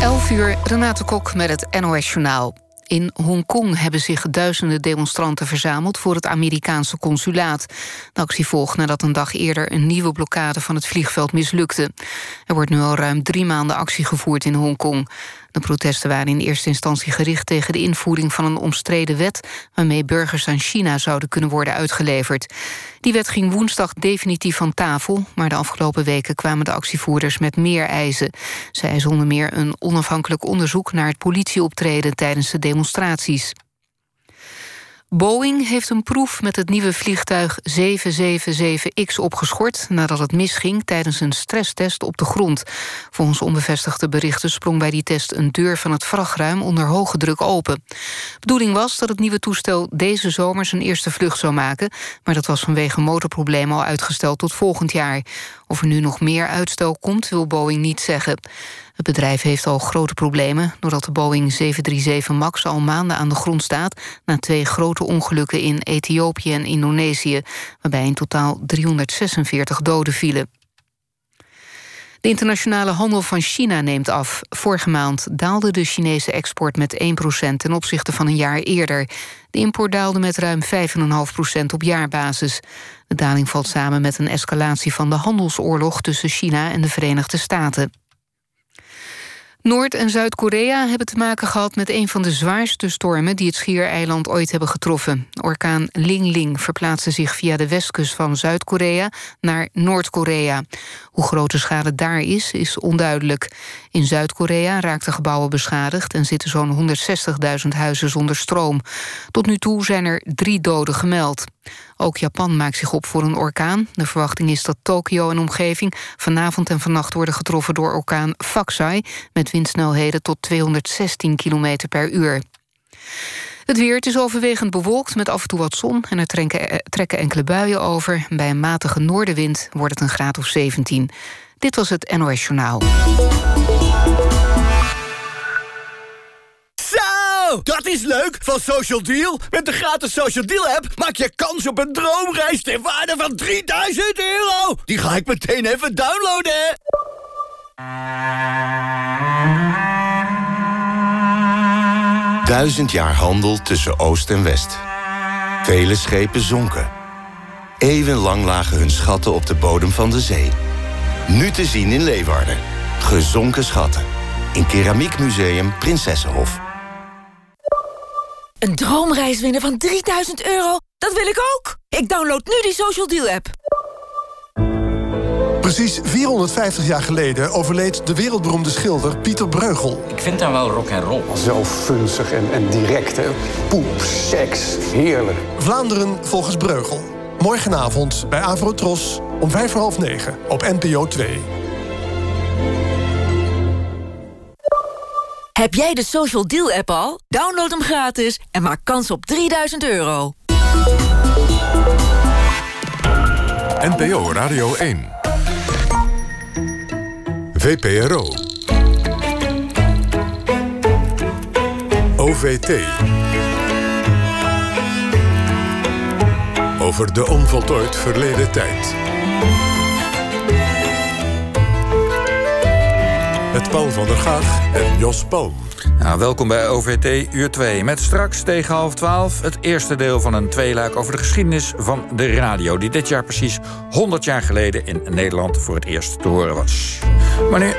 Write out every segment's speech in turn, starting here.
11 uur, Renate Kok met het NOS Journaal. In Hongkong hebben zich duizenden demonstranten verzameld voor het Amerikaanse consulaat. De actie volgt nadat een dag eerder een nieuwe blokkade van het vliegveld mislukte. Er wordt nu al ruim drie maanden actie gevoerd in Hongkong. De protesten waren in eerste instantie gericht tegen de invoering van een omstreden wet waarmee burgers aan China zouden kunnen worden uitgeleverd. Die wet ging woensdag definitief van tafel, maar de afgelopen weken kwamen de actievoerders met meer eisen. Zij eisen onder meer een onafhankelijk onderzoek naar het politieoptreden tijdens de demonstraties. Boeing heeft een proef met het nieuwe vliegtuig 777X opgeschort... nadat het misging tijdens een stresstest op de grond. Volgens onbevestigde berichten sprong bij die test... een deur van het vrachtruim onder hoge druk open. De bedoeling was dat het nieuwe toestel deze zomer... zijn eerste vlucht zou maken... maar dat was vanwege motorproblemen al uitgesteld tot volgend jaar. Of er nu nog meer uitstel komt, wil Boeing niet zeggen. Het bedrijf heeft al grote problemen... doordat de Boeing 737 MAX al maanden aan de grond staat... na twee grote ongelukken in Ethiopië en Indonesië... waarbij in totaal 346 doden vielen. De internationale handel van China neemt af. Vorige maand daalde de Chinese export met 1% ten opzichte van een jaar eerder. De import daalde met ruim 5,5% op jaarbasis. De daling valt samen met een escalatie van de handelsoorlog... tussen China en de Verenigde Staten. Noord- en Zuid-Korea hebben te maken gehad met een van de zwaarste stormen die het schiereiland ooit hebben getroffen. Orkaan Ling-Ling verplaatste zich via de westkust van Zuid-Korea naar Noord-Korea. Hoe groot de schade daar is, is onduidelijk. In Zuid-Korea raakten gebouwen beschadigd en zitten zo'n 160.000 huizen zonder stroom. Tot nu toe zijn er drie doden gemeld. Ook Japan maakt zich op voor een orkaan. De verwachting is dat Tokio en omgeving vanavond en vannacht worden getroffen door orkaan Faxai met windsnelheden tot 216 km per uur. Het weer, is overwegend bewolkt met af en toe wat zon... en er trekken, eh, trekken enkele buien over. Bij een matige noordenwind wordt het een graad of 17. Dit was het NOS Journaal. Zo, dat is leuk van Social Deal. Met de gratis Social Deal app maak je kans op een droomreis ter waarde van 3000 euro. Die ga ik meteen even downloaden. Duizend jaar handel tussen Oost en West. Vele schepen zonken. Eeuwenlang lagen hun schatten op de bodem van de zee. Nu te zien in Leeuwarden. Gezonken schatten. In Keramiekmuseum Prinsessenhof. Een droomreis winnen van 3000 euro? Dat wil ik ook! Ik download nu die Social Deal app. Precies 450 jaar geleden overleed de wereldberoemde schilder Pieter Bruegel. Ik vind hem wel rock en roll. Zo funzig en, en direct, hè. Poep, seks, heerlijk. Vlaanderen volgens Breugel. Morgenavond bij Avrotros om vijf voor half negen op NPO 2. Heb jij de Social Deal app al? Download hem gratis en maak kans op 3000 euro. NPO Radio 1. VPRO. OVT. Over de onvoltooid verleden tijd. Paul van der Gaag en Jos Palm. Nou, welkom bij OVT uur 2. Met straks tegen half 12 het eerste deel van een tweeluik over de geschiedenis van de radio. Die dit jaar precies 100 jaar geleden in Nederland voor het eerst te horen was. Maar nu.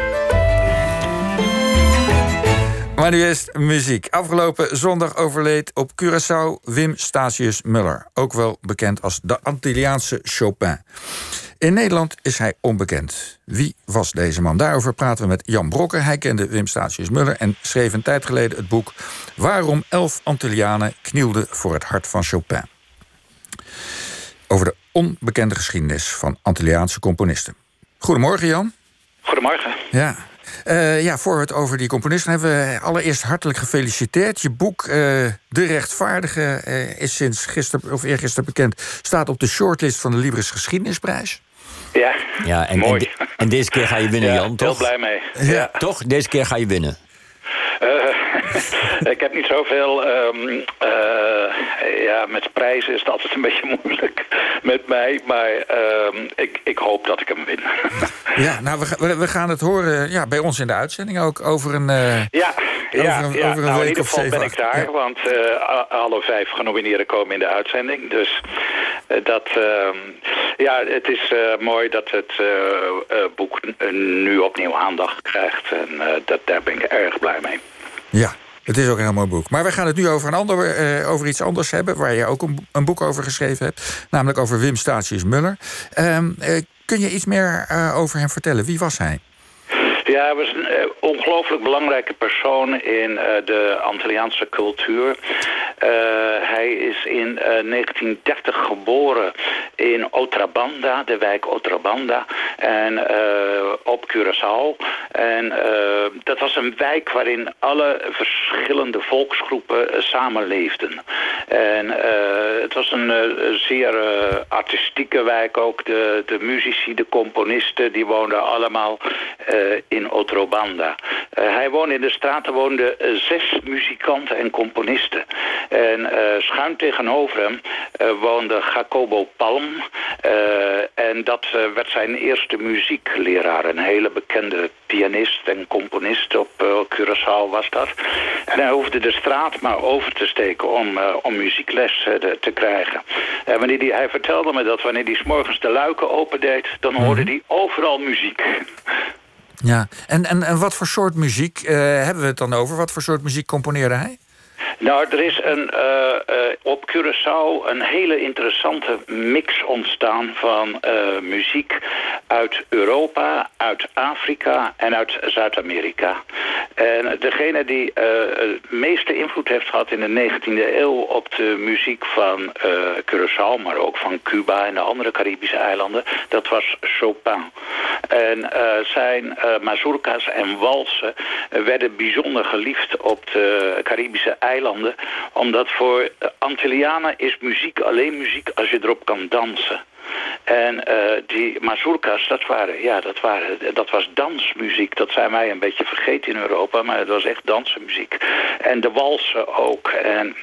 Maar nu is muziek. Afgelopen zondag overleed op Curaçao Wim Statius Muller. Ook wel bekend als de Antilliaanse Chopin. In Nederland is hij onbekend. Wie was deze man? Daarover praten we met Jan Brokken. Hij kende Wim Statius Muller en schreef een tijd geleden het boek... Waarom elf Antillianen knielden voor het hart van Chopin. Over de onbekende geschiedenis van Antilliaanse componisten. Goedemorgen, Jan. Goedemorgen. Ja, uh, ja, voor we het over die componisten hebben we allereerst hartelijk gefeliciteerd. Je boek uh, De Rechtvaardige uh, is sinds gisteren of eergisteren bekend. Staat op de shortlist van de Libris Geschiedenisprijs. Ja, ja en, mooi. En, en, deze keer ga je winnen, ja, Jan, toch? Heel blij mee. Ja. ja. Toch? Deze keer ga je winnen. ik heb niet zoveel um, ja, met prijzen is het altijd een beetje moeilijk met mij. Maar ehm, ik, ik hoop dat ik hem win. Ja, nou, we, we gaan het horen ja, bij ons in de uitzending ook over een... Uh, ja, ja, een, ja. Over een nou, in ieder geval ben ik daar. Want alle vijf genomineerden komen in de uitzending. Dus dat... Ehm, ja, het is mooi dat het boek nu opnieuw aandacht krijgt. En dat, daar ben ik erg blij mee. Ja, het is ook een heel mooi boek. Maar we gaan het nu over, een ander, uh, over iets anders hebben... waar je ook een, een, boek over geschreven hebt. Namelijk over Wim Statius-Muller. Um, uh, kun je iets meer uh, over hem vertellen? Wie was hij? Ja, hij was een ongelooflijk belangrijke persoon in de Antilliaanse cultuur. Uh, hij is in 1930 geboren in Otrabanda, de wijk Otrabanda, en op Curaçao. En dat was een wijk waarin alle verschillende volksgroepen samenleefden. En het was een zeer artistieke wijk ook. De, de muzici, de componisten, die woonden allemaal in. Uh, hij woonde in de straten woonden zes muzikanten en componisten. En uh, schuin tegenover hem woonde Jacobo Palm. en dat werd zijn eerste muziekleraar. Een hele bekende pianist en componist op Curaçao was dat. En hij hoefde de straat maar over te steken om, om muziekles te krijgen. En wanneer die, hij vertelde me dat wanneer hij s morgens de luiken opendeed... dan hoorde hij overal muziek. Ja, en, en, en wat voor soort muziek uh, hebben we het dan over? Wat voor soort muziek componeerde hij? Nou, er is een, uh, uh, op Curaçao een hele interessante mix ontstaan van uh, muziek uit Europa, uit Afrika en uit Zuid-Amerika. En degene die het meeste invloed heeft gehad in de 19e eeuw op de muziek van Curaçao, maar ook van Cuba en de andere Caribische eilanden, dat was Chopin. En zijn mazurkas en walsen werden bijzonder geliefd op de Caribische eilanden omdat voor Antillianen is muziek alleen muziek als je erop kan dansen. En uh, die mazurkas, dat, waren, ja, dat, waren, dat was dansmuziek. Dat zijn wij een beetje vergeten in Europa, maar het was echt dansmuziek. En de walsen ook. En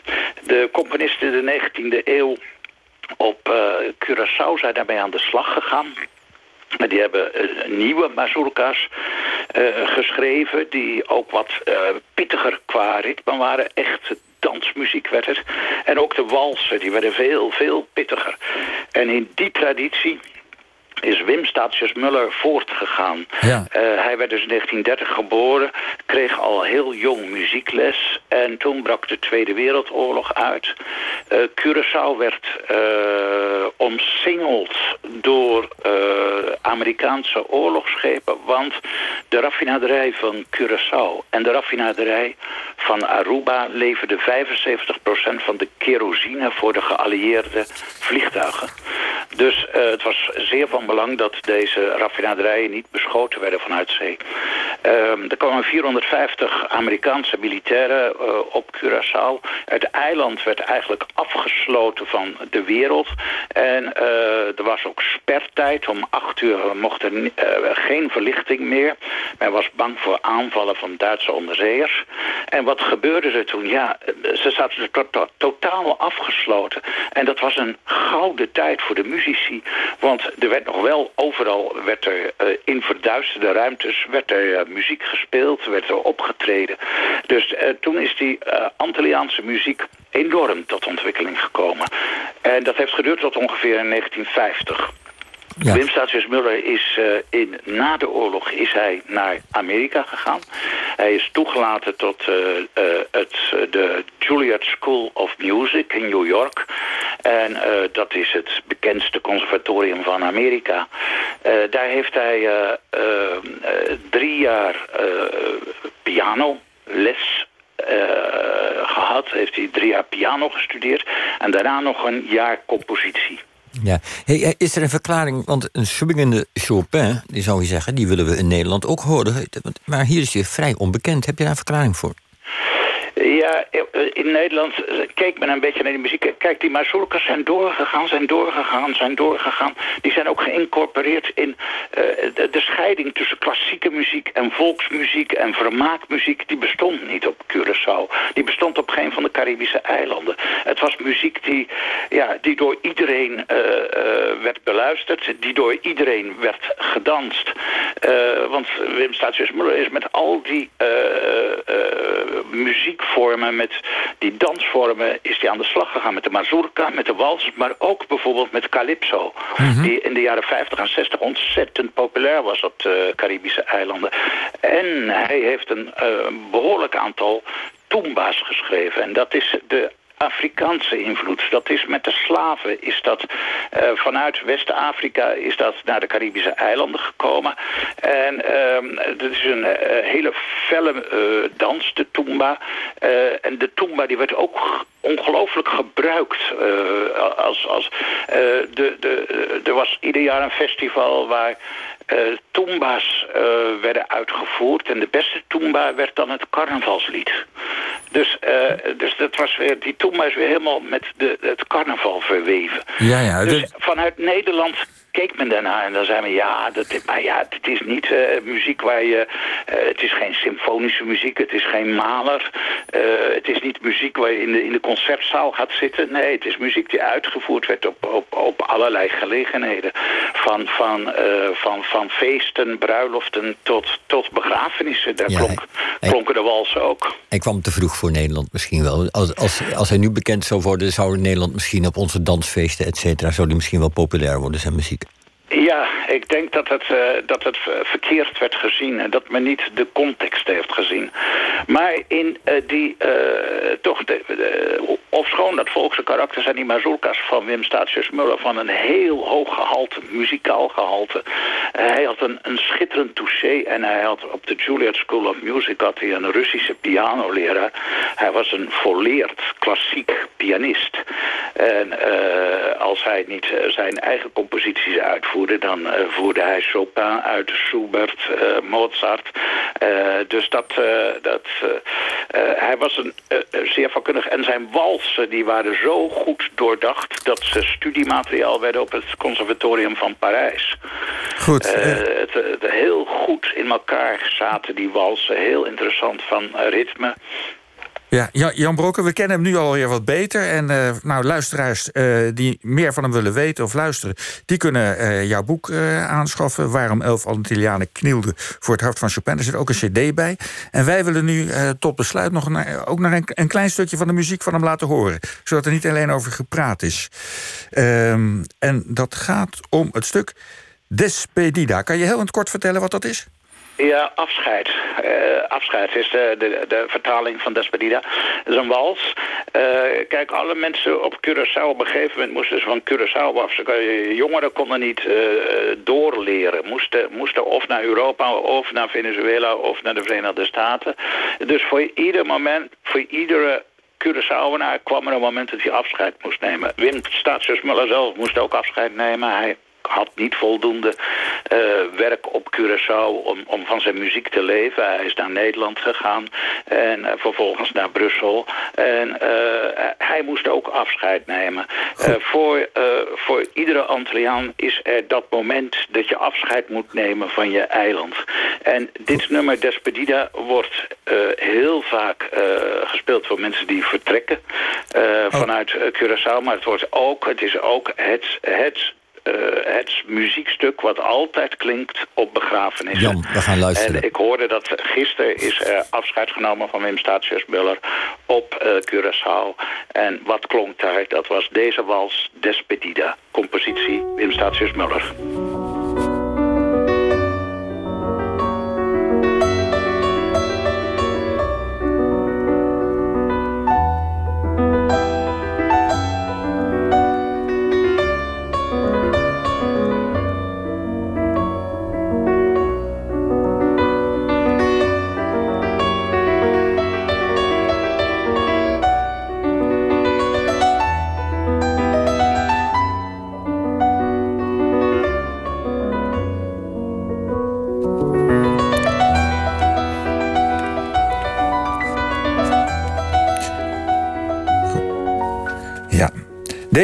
de componisten in de 19e eeuw op uh, Curaçao zijn daarmee aan de slag gegaan. Die hebben nieuwe mazurkas uh, geschreven... die ook wat uh, pittiger qua ritme waren. Echt dansmuziek werd het. En ook de walsen, die werden veel, veel pittiger. En in die traditie is Wim Statius Muller voortgegaan. Ja. Uh, hij werd dus in 1930 geboren, kreeg al heel jong muziekles... en toen brak de Tweede Wereldoorlog uit. Uh, Curaçao werd uh, omsingeld door Amerikaanse oorlogsschepen... want de raffinaderij van Curaçao en de raffinaderij van Aruba... leverden 75% van de kerosine voor de geallieerde vliegtuigen. Dus het was zeer van belang dat deze raffinaderijen niet beschoten werden vanuit zee. Um, er kwamen 450 Amerikaanse militairen uh, op Curaçao. Het eiland werd eigenlijk afgesloten van de wereld. En uh, er was ook spertijd. Om acht uur mocht er uh, geen verlichting meer. Men was bang voor aanvallen van Duitse onderzeeërs. En wat gebeurde er toen? Ja, ze zaten to to totaal afgesloten. En dat was een gouden tijd voor de muzici. Want er werd nog wel overal werd er uh, in verduisterde ruimtes werd er uh, muziek gespeeld, werd er opgetreden. Dus uh, toen is die Antilliaanse muziek enorm tot ontwikkeling gekomen. En dat heeft geduurd tot ongeveer in 1950. Ja. Wim Statius Muller is uh, in, na de oorlog is hij naar Amerika gegaan. Hij is toegelaten tot uh, uh, het, de Juilliard School of Music in New York. En dat is het bekendste conservatorium van Amerika. daar heeft hij drie jaar piano les uh, gehad. Heeft hij drie jaar piano gestudeerd. En daarna nog een jaar compositie. Ja. Hey, is er een verklaring, want een swingende Chopin, die zou je zeggen, die willen we in Nederland ook horen. Maar hier is hij vrij onbekend. Heb je daar een verklaring voor? Ja, in Nederland keek men een beetje naar die muziek. Kijk, die mazurkas zijn doorgegaan, zijn doorgegaan, zijn doorgegaan. Die zijn ook geïncorporeerd in de, de, scheiding tussen klassieke muziek en volksmuziek en vermaakmuziek. Die bestond niet op Curaçao. Die bestond op geen van de Caribische eilanden. Het was muziek die, ja, die door iedereen werd beluisterd, die door iedereen werd gedanst. Want Wim Muller is met al die muziekvormen, met die dansvormen, is hij aan de slag gegaan met de mazurka, met de wals, maar ook bijvoorbeeld met calypso. Mhm. Die in de jaren 50 en 60 ontzettend populair was op de Caribische eilanden. En hij heeft een behoorlijk aantal Toomba's geschreven. En dat is de Afrikaanse invloed. Dat is met de slaven is dat uh, vanuit West-Afrika is dat naar de Caribische eilanden gekomen. En uh, dat is een uh, hele felle uh, dans, de tumba. en de tumba die werd ook ongelooflijk gebruikt. als, als, de, de, er was ieder jaar een festival waar uh, Toomba's werden uitgevoerd. En de beste Toomba werd dan het carnavalslied. Dus, uh, dus dat was weer, die Toomba is weer helemaal met de, het carnaval verweven. Ja, ja. Dus vanuit Nederland keek men daarna en dan zei men ja, dat, maar ja, het is niet uh, muziek waar je, uh, het is geen symfonische muziek, het is geen maler, uh, het is niet muziek waar je in de, in de concertzaal gaat zitten. Nee, het is muziek die uitgevoerd werd op, op, op allerlei gelegenheden. Van, van, van, van feesten, bruiloften tot, tot begrafenissen. Daar klonk, klonken de walsen ook. Hij kwam te vroeg voor Nederland misschien wel. Als, als, als hij nu bekend zou worden, zou Nederland misschien op onze dansfeesten, et cetera, zou hij misschien wel populair worden, zijn muziek. Ja, ik denk dat het, uh, dat het verkeerd werd gezien en dat men niet de context heeft gezien. Maar in uh, die, uh, toch, de, de, ofschoon dat volkse karakter zijn die mazurkas van Wim Statius Muller van een heel hoog gehalte, muzikaal gehalte. hij had een, een schitterend touché en hij had op de Juilliard School of Music had hij een Russische pianoleraar. Hij was een volleerd klassiek pianist. En als hij niet zijn eigen composities uitvoerde dan eh, voerde hij Chopin uit, Schubert, uh, Mozart. Uh, dus dat, dat, hij was een, zeer vakkundig. En zijn walsen die waren zo goed doordacht... dat ze studiemateriaal werden op het conservatorium van Parijs. Goed. Het, het, heel goed in elkaar zaten die walsen. Heel interessant van ritme. Ja, Jan Brokken, we kennen hem nu alweer wat beter. En uh, nou, luisteraars uh, die meer van hem willen weten of luisteren... die kunnen uh, jouw boek aanschaffen. Waarom elf Antillianen knielden voor het hart van Chopin. Er zit ook een cd bij. En wij willen nu tot besluit nog ook naar een, een, klein stukje van de muziek van hem laten horen. Zodat er niet alleen over gepraat is. Um, en dat gaat om het stuk Despedida. Kan je heel in het kort vertellen wat dat is? Ja, afscheid. Uh, afscheid is de, de, de, vertaling van Despedida. Dat is een wals. Uh, kijk, alle mensen op Curaçao op een gegeven moment moesten ze van Curaçao af. Jongeren konden niet uh, doorleren. Moesten, moesten of naar Europa, of naar Venezuela, of naar de Verenigde Staten. Dus voor ieder moment, voor iedere Curaçaoenaar kwam er een moment dat hij afscheid moest nemen. Wim Staatsjus Muller zelf moest ook afscheid nemen. Hij had niet voldoende uh, werk op Curaçao om, om van zijn muziek te leven. Hij is naar Nederland gegaan en uh, vervolgens naar Brussel. En uh, hij moest ook afscheid nemen. voor, voor iedere Antilliaan is er dat moment dat je afscheid moet nemen van je eiland. En dit nummer Despedida wordt heel vaak gespeeld voor mensen die vertrekken oh. vanuit Curaçao. Maar het, wordt ook, het is ook het, het het muziekstuk wat altijd klinkt op begrafenissen. Jan, we gaan luisteren. En ik hoorde dat gisteren is er afscheid genomen van Wim Statius Muller op uh, Curaçao. En wat klonk daar? Dat was deze wals Despedida, compositie Wim Statius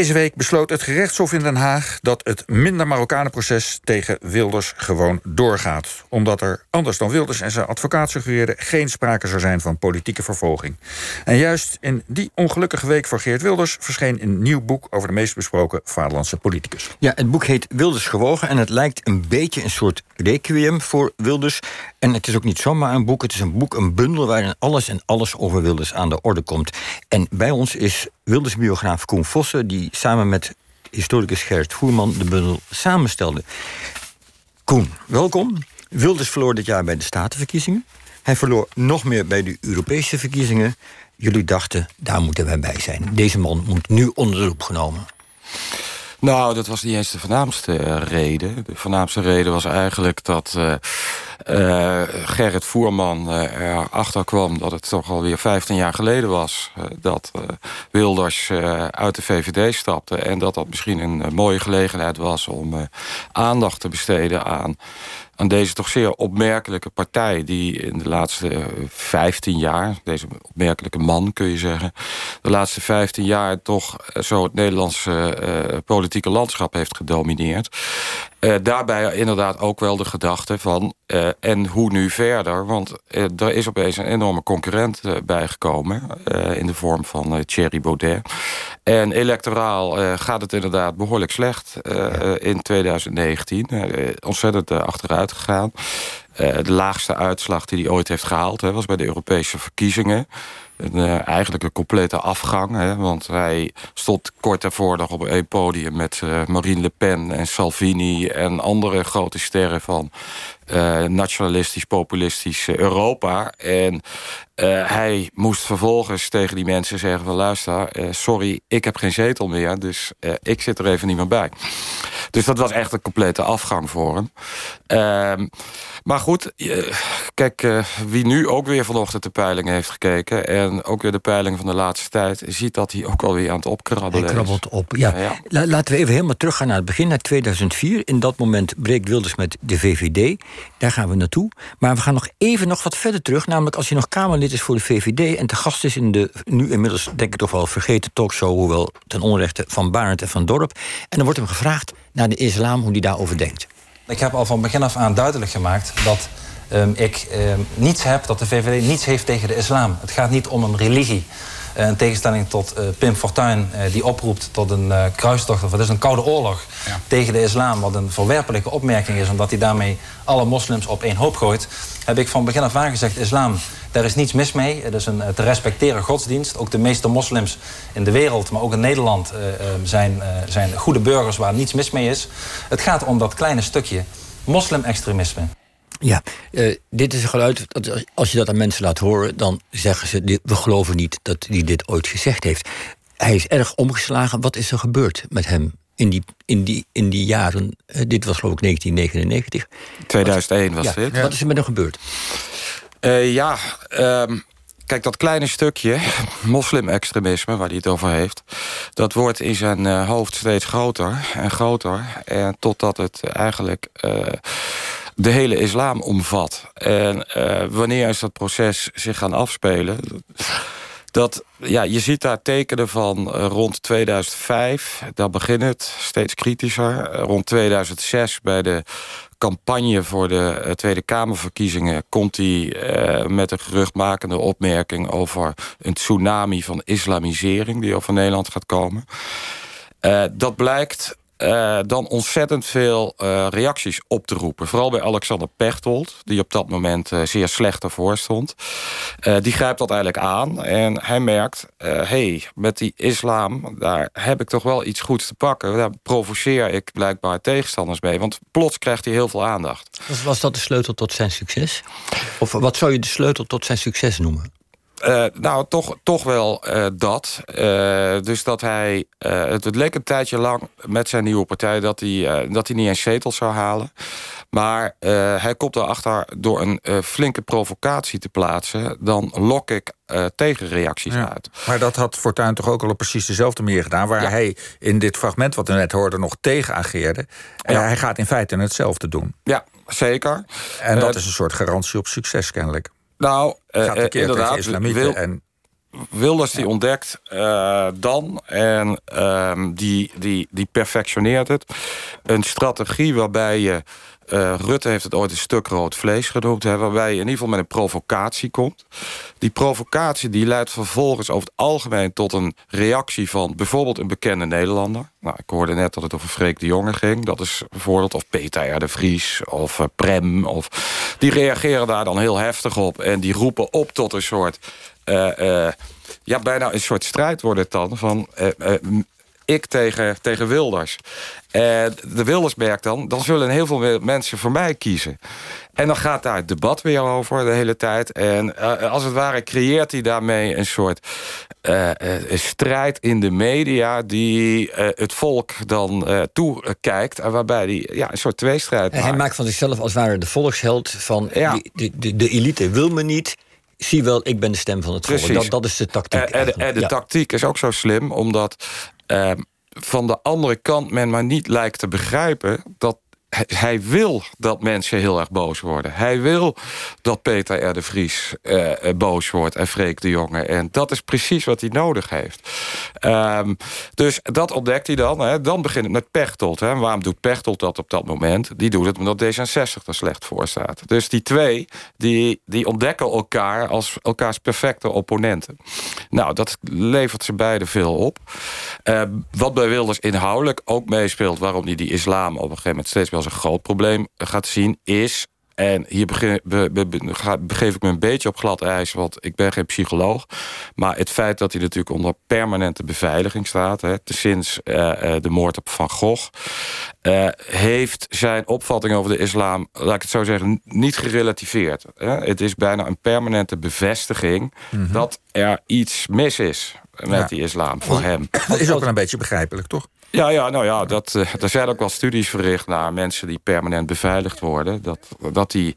Deze week besloot het gerechtshof in Den Haag dat het minder Marokkanenproces tegen Wilders gewoon doorgaat. Omdat er, anders dan Wilders en zijn advocaat suggereerden, geen sprake zou zijn van politieke vervolging. En juist in die ongelukkige week voor Geert Wilders verscheen een nieuw boek over de meest besproken vaderlandse politicus. Ja, het boek heet Wilders gewogen en het lijkt een beetje een soort requiem voor Wilders. En het is ook niet zomaar een boek, het is een boek, een bundel waarin alles en alles over Wilders aan de orde komt. En bij ons is Wilders biograaf Koen Vossen, die samen met historicus Gerrit Voerman de bundel samenstelde. Koen, welkom. Wilders verloor dit jaar bij de Statenverkiezingen. Hij verloor nog meer bij de Europese verkiezingen. Jullie dachten, daar moeten wij bij zijn. Deze man moet nu onder de loep genomen. Nou, dat was niet eens de voornaamste reden. De voornaamste reden was eigenlijk dat uh, uh, Gerrit Voerman erachter kwam... dat het toch alweer 15 jaar geleden was... dat Wilders uit de VVD stapte... en dat dat misschien een mooie gelegenheid was om aandacht te besteden aan aan deze toch zeer opmerkelijke partij... die in de laatste 15 jaar, deze opmerkelijke man kun je zeggen... de laatste 15 jaar toch zo het Nederlandse uh, politieke landschap heeft gedomineerd. Daarbij inderdaad ook wel de gedachte van... Uh, en hoe nu verder? Want uh, er is opeens een enorme concurrent bijgekomen... in de vorm van Thierry Baudet. En electoraal gaat het inderdaad behoorlijk slecht in 2019. ontzettend achteruit gegaan. de laagste uitslag die hij ooit heeft gehaald... Hè, was bij de Europese verkiezingen een, eigenlijk een complete afgang. Hè, want hij stond kort daarvoor nog op een podium met Marine Le Pen en Salvini en andere grote sterren van uh, nationalistisch, populistisch Europa. En hij moest vervolgens tegen die mensen zeggen van luister, sorry, ik heb geen zetel meer, dus ik zit er even niet meer bij. Dus dat was echt een complete afgang voor hem. Ehm, maar goed, kijk, wie nu ook weer vanochtend de peilingen heeft gekeken... en ook weer de peilingen van de laatste tijd... ziet dat hij ook alweer aan het opkrabbelen Hij krabbelt op, ja. ja, ja. Laten we even helemaal teruggaan naar het begin, naar 2004. In dat moment breekt Wilders met de VVD. Daar gaan we naartoe. Maar we gaan nog even nog wat verder terug. Namelijk als hij nog Kamerlid is voor de VVD... en te gast is in de nu inmiddels denk ik toch wel vergeten talkshow... hoewel ten onrechte van Barend en van Dorp. En dan wordt hem gevraagd naar de islam, hoe hij daarover denkt. Ik heb al van begin af aan duidelijk gemaakt dat um, ik um, niets heb, dat de VVD niets heeft tegen de islam. Het gaat niet om een religie. Uh, in tegenstelling tot uh, Pim Fortuyn, uh, die oproept tot een kruistocht... of het is een koude oorlog ja. tegen de islam... wat een verwerpelijke opmerking is... omdat hij daarmee alle moslims op één hoop gooit... heb ik van begin af aan gezegd... islam, daar is niets mis mee. Het is een te respecteren godsdienst. Ook de meeste moslims in de wereld, maar ook in Nederland... zijn, zijn goede burgers waar niets mis mee is. Het gaat om dat kleine stukje moslimextremisme. Ja, uh, dit is een geluid. Dat als je dat aan mensen laat horen, dan zeggen ze: dit, we geloven niet dat hij dit ooit gezegd heeft. Hij is erg omgeslagen. Wat is er gebeurd met hem in die, in die, in die jaren? Uh, dit was geloof ik 1999. 2001 was ja, dit. Wat is er met hem gebeurd? Uh, ja, um, kijk, dat kleine stukje moslim-extremisme waar hij het over heeft... dat wordt in zijn hoofd steeds groter en groter. En totdat het eigenlijk de hele islam omvat. En uh, wanneer is dat proces zich gaan afspelen? Dat, ja, je ziet daar tekenen van uh, rond 2005. Daar begint het steeds kritischer. Uh, rond 2006 bij de campagne voor de Tweede Kamerverkiezingen... komt hij met een geruchtmakende opmerking... over een tsunami van islamisering die over Nederland gaat komen. dat blijkt uh, dan ontzettend veel uh, reacties op te roepen. Vooral bij Alexander Pechtold, die op dat moment uh, zeer slecht ervoor stond. die grijpt dat eigenlijk aan en hij merkt... hé, hey, met die islam, daar heb ik toch wel iets goeds te pakken. Daar provoceer ik blijkbaar tegenstanders mee. Want plots krijgt hij heel veel aandacht. Was dat de sleutel tot zijn succes? Of wat zou je de sleutel tot zijn succes noemen? Uh, nou, toch, toch wel uh, dat. Uh, dus dat hij... Het, het, leek een tijdje lang met zijn nieuwe partij... dat hij, dat hij niet eens zetels zou halen. Maar hij komt erachter door een flinke provocatie te plaatsen... dan lok ik tegenreacties ja. uit. Maar dat had Fortuyn toch ook al op precies dezelfde manier gedaan... waar ja. hij in dit fragment wat we net hoorden nog tegen ageerde. En ja. hij gaat in feite hetzelfde doen. Ja, zeker. En dat is een soort garantie op succes kennelijk. Nou, uh, inderdaad. Islamieten wil, en Wilders die ontdekt uh, dan en um, die, die, die perfectioneert het. Een strategie waarbij je uh, Rutte heeft het ooit een stuk rood vlees genoemd... Hè, waarbij je in ieder geval met een provocatie komt. Die provocatie die leidt vervolgens over het algemeen... tot een reactie van bijvoorbeeld een bekende Nederlander. Nou, ik hoorde net dat het over Freek de Jonge ging. Dat is bijvoorbeeld of Peter R. de Vries of uh, Prem. Of, die reageren daar dan heel heftig op... en die roepen op tot een soort... Uh, ja, bijna een soort strijd wordt het dan. Van ik tegen, tegen Wilders. En de Wilders merkt dan, dan zullen heel veel mensen voor mij kiezen. En dan gaat daar het debat weer over de hele tijd. En uh, als het ware creëert hij daarmee een soort uh, uh, strijd in de media... die het volk dan toekijkt. En waarbij hij ja, een soort tweestrijd maakt. Hij maakt van zichzelf als het ware de volksheld van... Ja. Die, de, de elite wil me niet zie wel, ik ben de stem van het volk. Dat, dat is de tactiek. En, en, en de tactiek is ook zo slim, omdat van de andere kant men maar niet lijkt te begrijpen... dat hij wil dat mensen heel erg boos worden. Hij wil dat Peter R. de Vries uh, boos wordt en Freek de Jonge. En dat is precies wat hij nodig heeft. Um, dus dat ontdekt hij dan. Hè. Dan begint het met Pechtold. Hè. Waarom doet Pechtold dat op dat moment? Die doet het omdat D66 er slecht voor staat. Dus die twee, die, die ontdekken elkaar als elkaars perfecte opponenten. Nou, dat levert ze beiden veel op. Uh, wat bij Wilders inhoudelijk ook meespeelt... waarom hij die islam op een gegeven moment steeds wel als een groot probleem gaat zien, is en hier begeef ik me een beetje op glad ijs, want ik ben geen psycholoog. Maar het feit dat hij natuurlijk onder permanente beveiliging staat, hè, sinds uh, de moord op Van Gogh, uh, heeft zijn opvatting over de islam, laat ik het zo zeggen, niet gerelativeerd. Hè. Het is bijna een permanente bevestiging mhm. dat er iets mis is met die islam voor hem. Dat is ook een beetje begrijpelijk, toch? Ja, ja, nou ja, dat, uh, er zijn ook wel studies verricht naar mensen die permanent beveiligd worden. Dat, dat die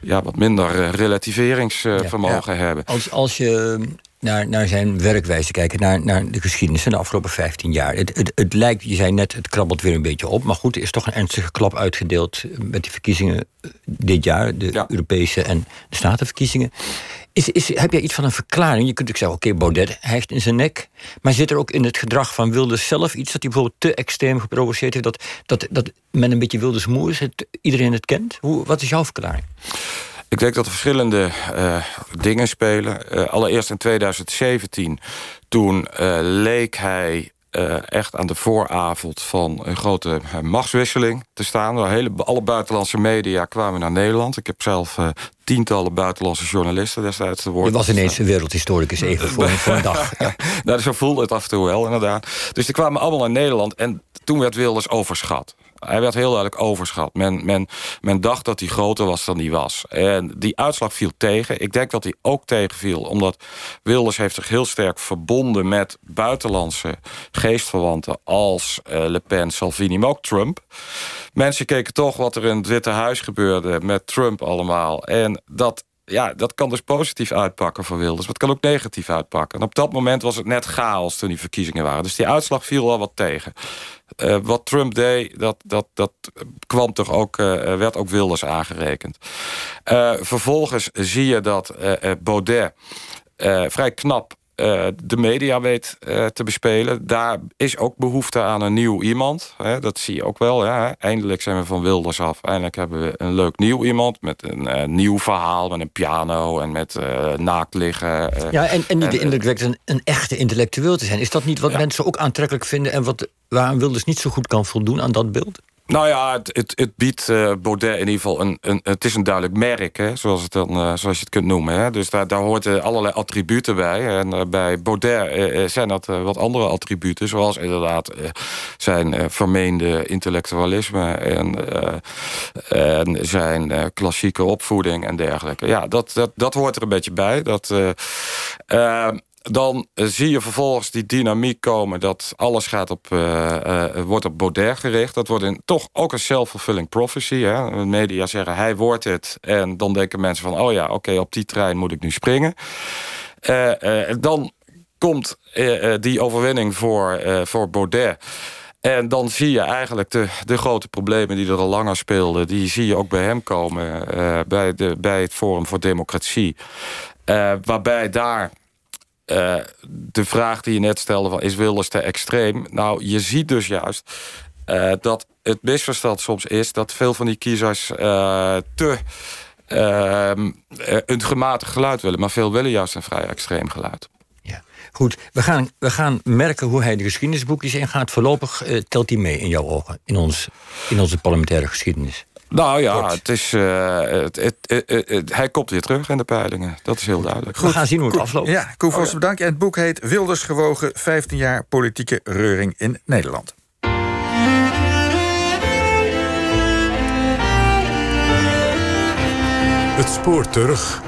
ja, wat minder uh, relativeringsvermogen hebben. Als, als je naar, naar zijn werkwijze kijkt, naar, naar de geschiedenis van de afgelopen 15 jaar. Het, het, het lijkt, je zei net, het krabbelt weer een beetje op. Maar goed, er is toch een ernstige klap uitgedeeld met die verkiezingen dit jaar. De Europese en de Statenverkiezingen. Is, is, heb jij iets van een verklaring? Je kunt ook zeggen, oké, Baudet hijgt in zijn nek. Maar zit er ook in het gedrag van Wilders zelf iets... dat hij bijvoorbeeld te extreem geprovoceerd heeft... dat, dat, dat men een beetje Wilders moe is, het, iedereen het kent? Hoe, wat is jouw verklaring? Ik denk dat er verschillende uh, dingen spelen. Uh, allereerst in 2017, toen uh, leek hij echt aan de vooravond van een grote uh, machtswisseling te staan. Hele, alle buitenlandse media kwamen naar Nederland. Ik heb zelf uh, tientallen buitenlandse journalisten destijds te woord. Je was ineens een wereldhistoricus even voor, voor een dag. Ja. nou, zo voelde het af en toe wel, inderdaad. Dus die kwamen allemaal naar Nederland en toen werd Wilders overschat. Hij werd heel duidelijk overschat. Men, men, men dacht dat hij groter was dan hij was. En die uitslag viel tegen. Ik denk dat hij ook tegenviel. Omdat Wilders heeft zich heel sterk verbonden met buitenlandse geestverwanten... als uh, Le Pen, Salvini, maar ook Trump. Mensen keken toch wat er in het Witte Huis gebeurde met Trump allemaal. En dat ja, dat kan dus positief uitpakken voor Wilders. Maar het kan ook negatief uitpakken. En op dat moment was het net chaos toen die verkiezingen waren. Dus die uitslag viel al wat tegen. Uh, wat Trump deed, dat, dat, dat kwam toch ook, uh, werd ook Wilders aangerekend. Uh, vervolgens zie je dat Baudet vrij knap uh, de media weet uh, te bespelen. Daar is ook behoefte aan een nieuw iemand. Hè, dat zie je ook wel. Ja. Eindelijk zijn we van Wilders af. Eindelijk hebben we een leuk nieuw iemand... met een uh, nieuw verhaal, met een piano en met naakt liggen. ja, en, en niet de indruk wekt een, een, echte intellectueel te zijn. Is dat niet wat ja. mensen ook aantrekkelijk vinden... en wat, waaraan Wilders niet zo goed kan voldoen aan dat beeld? Nou ja, het, het, biedt uh, Baudet in ieder geval een, een... Het is een duidelijk merk, hè, zoals, het dan, uh, zoals je het kunt noemen. Hè. Dus daar, daar hoort uh, allerlei attributen bij. En bij Baudet zijn dat wat andere attributen. Zoals inderdaad zijn vermeende intellectualisme... en, en zijn klassieke opvoeding en dergelijke. Ja, dat, dat, dat hoort er een beetje bij. Dat dan eh, zie je vervolgens die dynamiek komen... dat alles gaat op, uh, uh, wordt op Baudet gericht. Dat wordt in, toch ook een self-fulfilling prophecy. Hè? De media zeggen, hij wordt het. En dan denken mensen van, oh ja, oké, op die trein moet ik nu springen. dan komt die overwinning voor, voor Baudet... En dan zie je eigenlijk de, de grote problemen die er al langer speelden... die zie je ook bij hem komen, bij, de, bij het Forum voor Democratie. waarbij daar eh, de vraag die je net stelde: van, is Wilders te extreem? Nou, je ziet dus juist uh, dat het misverstand soms is dat veel van die kiezers uh, te een gematigd geluid willen, maar veel willen juist een vrij extreem geluid. Ja, goed. We gaan, we gaan merken hoe hij de geschiedenisboekjes ingaat. Voorlopig telt hij mee in jouw ogen, in, ons, in onze parlementaire geschiedenis. Nou ja, het is, uh, het, het, het, hij komt weer terug in de peilingen. Dat is heel duidelijk. Goed, we gaan zien hoe het afloopt. Ja, Koen Vos, oh, ja. bedankt. En het boek heet Wilders gewogen, 15 jaar politieke reuring in Nederland. Het spoor terug.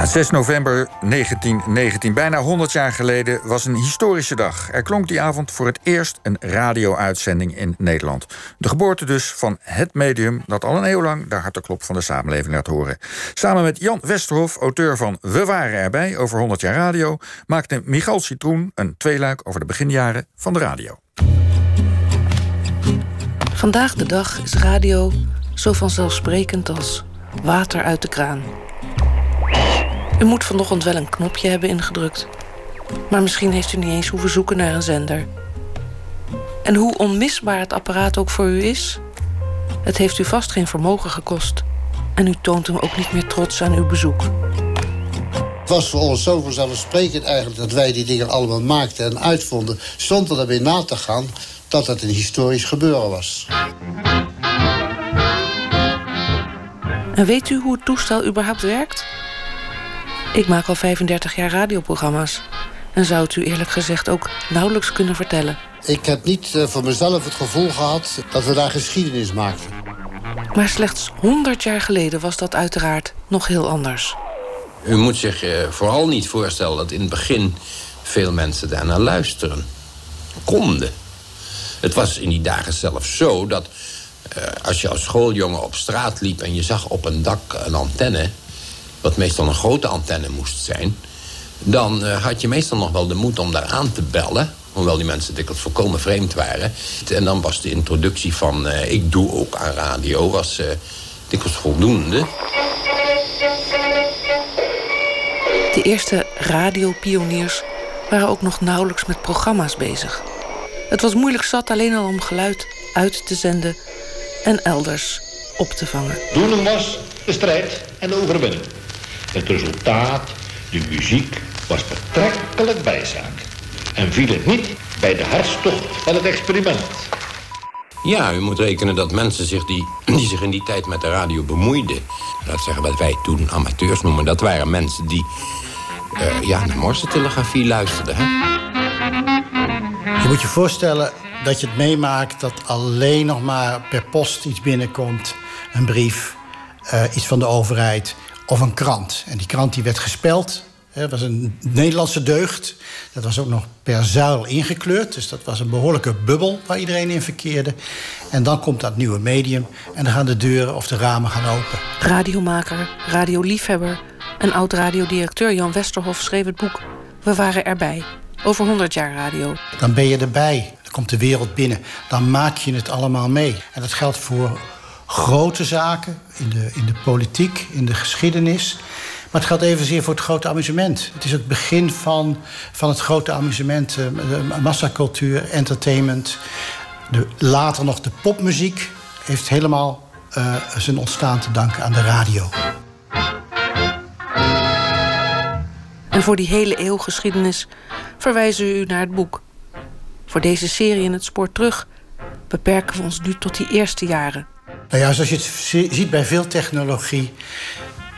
Ja, 6 november 1919, bijna 100 jaar geleden, was een historische dag. Er klonk die avond voor het eerst een radio-uitzending in Nederland. De geboorte dus van het medium dat al een eeuw lang de harteklop van de samenleving laat horen. Samen met Jan Westerhof, auteur van We waren erbij over 100 jaar radio, maakte Michal Citroen een tweeluik over de beginjaren van de radio. Vandaag de dag is radio zo vanzelfsprekend als water uit de kraan. U moet vanochtend wel een knopje hebben ingedrukt. Maar misschien heeft u niet eens hoeven zoeken naar een zender. En hoe onmisbaar het apparaat ook voor u is, het heeft u vast geen vermogen gekost. En u toont hem ook niet meer trots aan uw bezoek. Het was voor ons zo vanzelfsprekend eigenlijk dat wij die dingen allemaal maakten en uitvonden, zonder daarbij na te gaan dat het een historisch gebeuren was. En weet u hoe het toestel überhaupt werkt? Ik maak al 35 jaar radioprogramma's. En zou het u eerlijk gezegd ook nauwelijks kunnen vertellen. Ik heb niet uh, voor mezelf het gevoel gehad dat we daar geschiedenis maakten. Maar slechts 100 jaar geleden was dat uiteraard nog heel anders. U moet zich uh, vooral niet voorstellen dat in het begin veel mensen daarnaar luisteren. Konden. Het was in die dagen zelfs zo dat uh, als je als schooljongen op straat liep en je zag op een dak een antenne wat meestal een grote antenne moest zijn... dan uh, had je meestal nog wel de moed om daar aan te bellen... hoewel die mensen dikwijls volkomen vreemd waren. En dan was de introductie van uh, ik doe ook aan radio... was uh, dikwijls voldoende. De eerste radiopioniers waren ook nog nauwelijks met programma's bezig. Het was moeilijk zat alleen al om geluid uit te zenden... en elders op te vangen. Doelen was de strijd en de overwinning. Het resultaat, de muziek, was betrekkelijk bijzaak. En viel het niet bij de hartstocht van het experiment. Ja, u moet rekenen dat mensen zich die, die zich in die tijd met de radio bemoeiden... laat zeggen wat wij toen amateurs noemen... dat waren mensen die uh, ja, naar morsentelegrafie luisterden. Hè? Je moet je voorstellen dat je het meemaakt... dat alleen nog maar per post iets binnenkomt, een brief, uh, iets van de overheid of een krant. En die krant die werd gespeld. Het was een Nederlandse deugd. Dat was ook nog per zuil ingekleurd. Dus dat was een behoorlijke bubbel waar iedereen in verkeerde. En dan komt dat nieuwe medium. En dan gaan de deuren of de ramen gaan open. Radiomaker, radioliefhebber en oud-radiodirecteur Jan Westerhof schreef het boek We waren erbij. Over 100 jaar radio. Dan ben je erbij. Dan komt de wereld binnen. Dan maak je het allemaal mee. En dat geldt voor grote zaken in de, in de politiek, in de geschiedenis. Maar het geldt evenzeer voor het grote amusement. Het is het begin van, van het grote amusement, uh, massacultuur, entertainment. De, later nog de popmuziek heeft helemaal uh, zijn ontstaan te danken aan de radio. En voor die hele eeuw geschiedenis verwijzen we u naar het boek. Voor deze serie in het spoor terug beperken we ons nu tot die eerste jaren. Nou ja, zoals je ziet bij veel technologie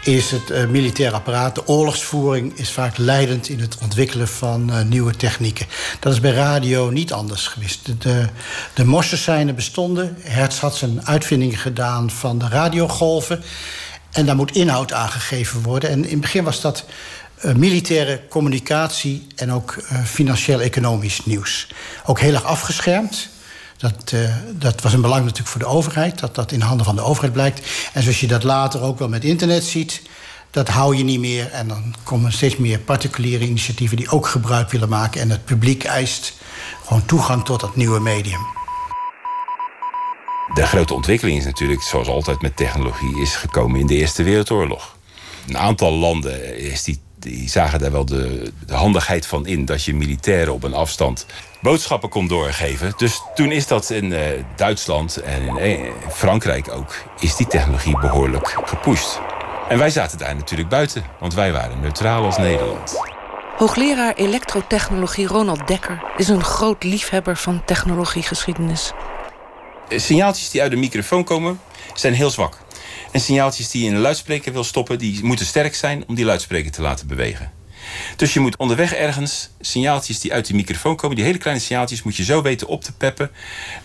is het uh, militair apparaat, de oorlogsvoering, is vaak leidend in het ontwikkelen van uh, nieuwe technieken. Dat is bij radio niet anders geweest. De, de, bestonden. Hertz had zijn uitvindingen gedaan van de radiogolven. En daar moet inhoud aangegeven worden. En in het begin was dat uh, militaire communicatie en ook financieel-economisch nieuws. Ook heel erg afgeschermd. Dat, uh, dat was een belang natuurlijk voor de overheid, dat dat in handen van de overheid blijkt. En zoals je dat later ook wel met internet ziet, dat hou je niet meer. En dan komen steeds meer particuliere initiatieven die ook gebruik willen maken. En het publiek eist gewoon toegang tot dat nieuwe medium. De grote ontwikkeling is natuurlijk, zoals altijd met technologie, is gekomen in de Eerste Wereldoorlog. een aantal landen is die, die zagen daar wel de, de handigheid van in... dat je militairen op een afstand boodschappen kon doorgeven. Dus toen is dat in uh, Duitsland en in eh, Frankrijk ook... is die technologie behoorlijk gepusht. En wij zaten daar natuurlijk buiten, want wij waren neutraal als Nederland. Hoogleraar elektrotechnologie Ronald Dekker is een groot liefhebber van technologiegeschiedenis. Signaaltjes die uit de microfoon komen, zijn heel zwak. En signaaltjes die je in een luidspreker wil stoppen, die moeten sterk zijn om die luidspreker te laten bewegen. Dus je moet onderweg ergens signaaltjes die uit die microfoon komen, die hele kleine signaaltjes, moet je zo weten op te peppen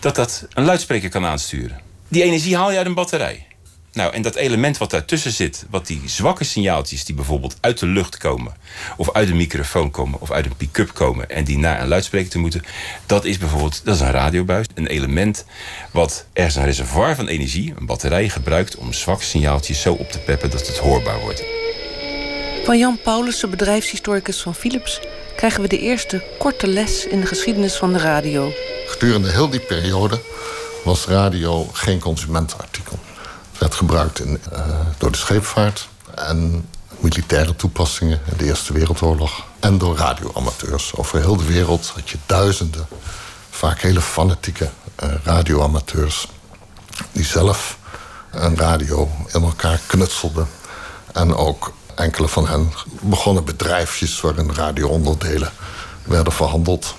dat dat een luidspreker kan aansturen. Die energie haal je uit een batterij. Nou, en dat element wat daartussen zit, wat die zwakke signaaltjes die bijvoorbeeld uit de lucht komen, of uit een microfoon komen, of uit een pick-up komen en die naar een luidspreker te moeten, dat is bijvoorbeeld dat is een radiobuis. Een element wat ergens een reservoir van energie, een batterij, gebruikt om zwakke signaaltjes zo op te peppen dat het hoorbaar wordt. Van Jan Paulussen, bedrijfshistoricus van Philips, krijgen we de eerste korte les in de geschiedenis van de radio. Gedurende heel die periode was radio geen consumentenartikel werd gebruikt in, uh, door de scheepvaart en militaire toepassingen in de Eerste Wereldoorlog. En door radioamateurs. Over heel de wereld had je duizenden, vaak hele fanatieke uh, radioamateurs. die zelf een radio in elkaar knutselden. En ook enkele van hen begonnen bedrijfjes waarin radioonderdelen werden verhandeld.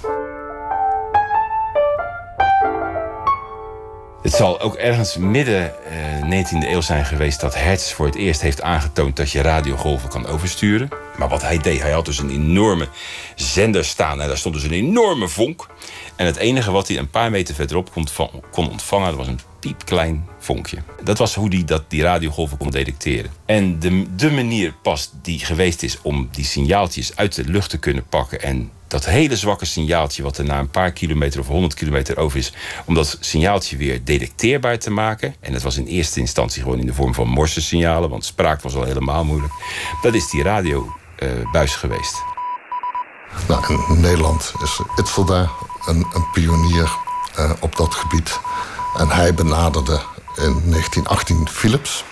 Het zal ook ergens midden uh, 19e eeuw zijn geweest dat Hertz voor het eerst heeft aangetoond dat je radiogolven kan oversturen. Maar wat hij deed, hij had dus een enorme zender staan en daar stond dus een enorme vonk. En het enige wat hij een paar meter verderop kon ontvangen, dat was een piepklein vonkje. Dat was hoe hij dat, die radiogolven kon detecteren. En de, de manier pas die geweest is om die signaaltjes uit de lucht te kunnen pakken en dat hele zwakke signaaltje, wat er na een paar kilometer of honderd kilometer over is, om dat signaaltje weer detecteerbaar te maken. En dat was in eerste instantie gewoon in de vorm van morse-signalen, want spraak was al helemaal moeilijk. Dat is die radiobuis uh, geweest. Nou, in Nederland is Itzelde een, een pionier uh, op dat gebied. En hij benaderde in 1918 Philips.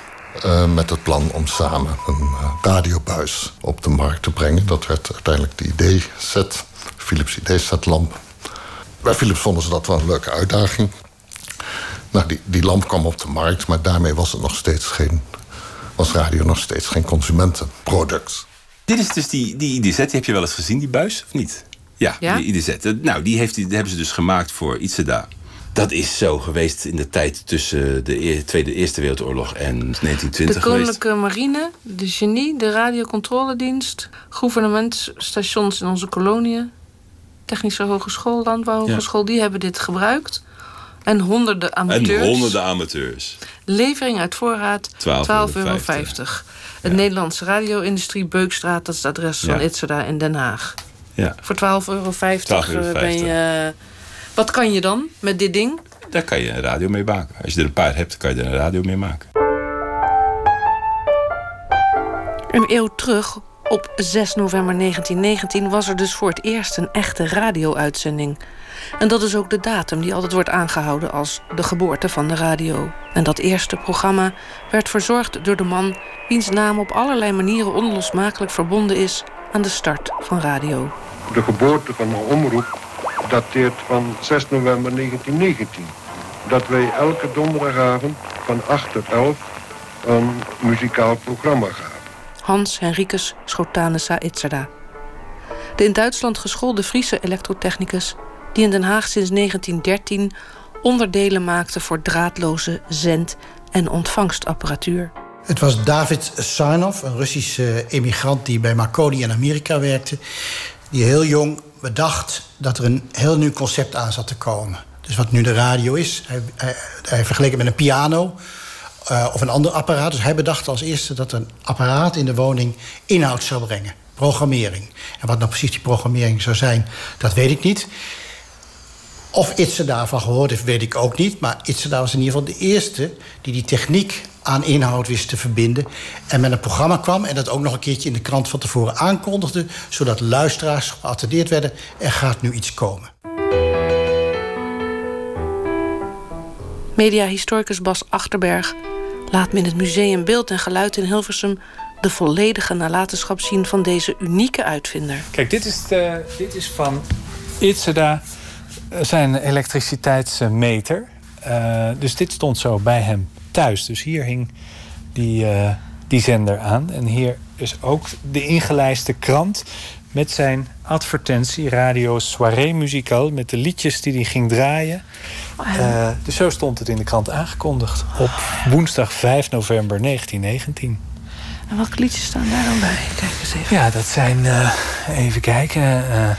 Uh, met het plan om samen een uh, radiobuis op de markt te brengen. Dat werd uiteindelijk de ID-set, Philips ID-set-lamp. Bij Philips vonden ze dat wel een leuke uitdaging. Nou, die, die lamp kwam op de markt, maar daarmee was het nog steeds geen, was radio nog steeds geen consumentenproduct. Dit is dus die, die ID-set, die heb je wel eens gezien, die buis, of niet? Ja, ja? die ID-set. Nou, die, heeft, die hebben ze dus gemaakt voor Itzeda. Dat is zo geweest in de tijd tussen de Tweede Eerste Wereldoorlog en 1920 De Koninklijke Marine, de Genie, de Radiocontroledienst... gouvernementsstations in onze koloniën... Technische Hogeschool, Landbouwhogeschool... Ja. die hebben dit gebruikt. En honderden amateurs. En honderden amateurs. Levering uit voorraad, 12,50 euro. Het ja. Nederlandse radio-industrie Beukstraat... dat is het adres van ja. Itzada in Den Haag. Ja. Voor 12,50 euro, euro ben je... Wat kan je dan met dit ding? Daar kan je een radio mee maken. Als je er een paar hebt, kan je er een radio mee maken. Een eeuw terug, op 6 november 1919, was er dus voor het eerst een echte radio-uitzending. En dat is ook de datum die altijd wordt aangehouden als de geboorte van de radio. En dat eerste programma werd verzorgd door de man wiens naam op allerlei manieren onlosmakelijk verbonden is aan de start van radio. De geboorte van de omroep dateert van 6 november 1919. Dat wij elke donderdagavond van 8 tot 11 een muzikaal programma gaven. Hans Henricus Schotanesa Itzerda. De in Duitsland geschoolde Friese elektrotechnicus... die in Den Haag sinds 1913 onderdelen maakte voor draadloze zend- en ontvangstapparatuur. Het was David Sarnov, een Russische emigrant die bij Marconi in Amerika werkte. Die heel jong bedacht dat er een heel nieuw concept aan zat te komen. Dus wat nu de radio is, hij, hij, het met een piano uh, of een ander apparaat. Dus hij bedacht als eerste dat een apparaat in de woning inhoud zou brengen. Programmering. En wat nou precies die programmering zou zijn, dat weet ik niet. Of Itze daarvan gehoord heeft, weet ik ook niet. Maar Itze was in ieder geval de eerste die die techniek aan inhoud wist te verbinden. En met een programma kwam en dat ook nog een keertje in de krant van tevoren aankondigde. Zodat luisteraars geattendeerd werden, er gaat nu iets komen. Mediahistoricus Bas Achterberg laat me in het museum Beeld en Geluid in Hilversum de volledige nalatenschap zien van deze unieke uitvinder. Kijk, dit is, de, dit is van Itzeda zijn elektriciteitsmeter. Uh, dus dit stond zo bij hem thuis. Dus hier hing die, uh, die zender aan. En hier is ook de ingelijste krant met zijn advertentie, Radio Soirée Musical, met de liedjes die hij ging draaien. Uh, dus zo stond het in de krant aangekondigd op woensdag 5 november 1919. En welke liedjes staan daar dan bij? Kijk eens even. Ja, dat zijn, uh, even kijken, uh,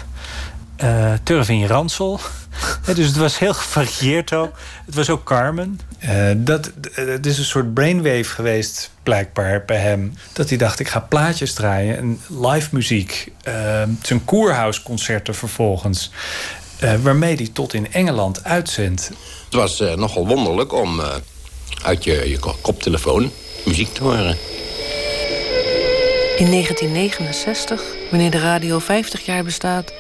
uh, Turvin Ransel. Ja, dus het was heel gevarieerd ook. Het was ook Carmen. Uh, dat, het is een soort brainwave geweest, blijkbaar, bij hem. Dat hij dacht, ik ga plaatjes draaien en live muziek. Uh, zijn Koerhuisconcerten vervolgens. Uh, waarmee hij tot in Engeland uitzendt. Het was nogal wonderlijk om uit je, je koptelefoon muziek te horen. In 1969, wanneer de radio 50 jaar bestaat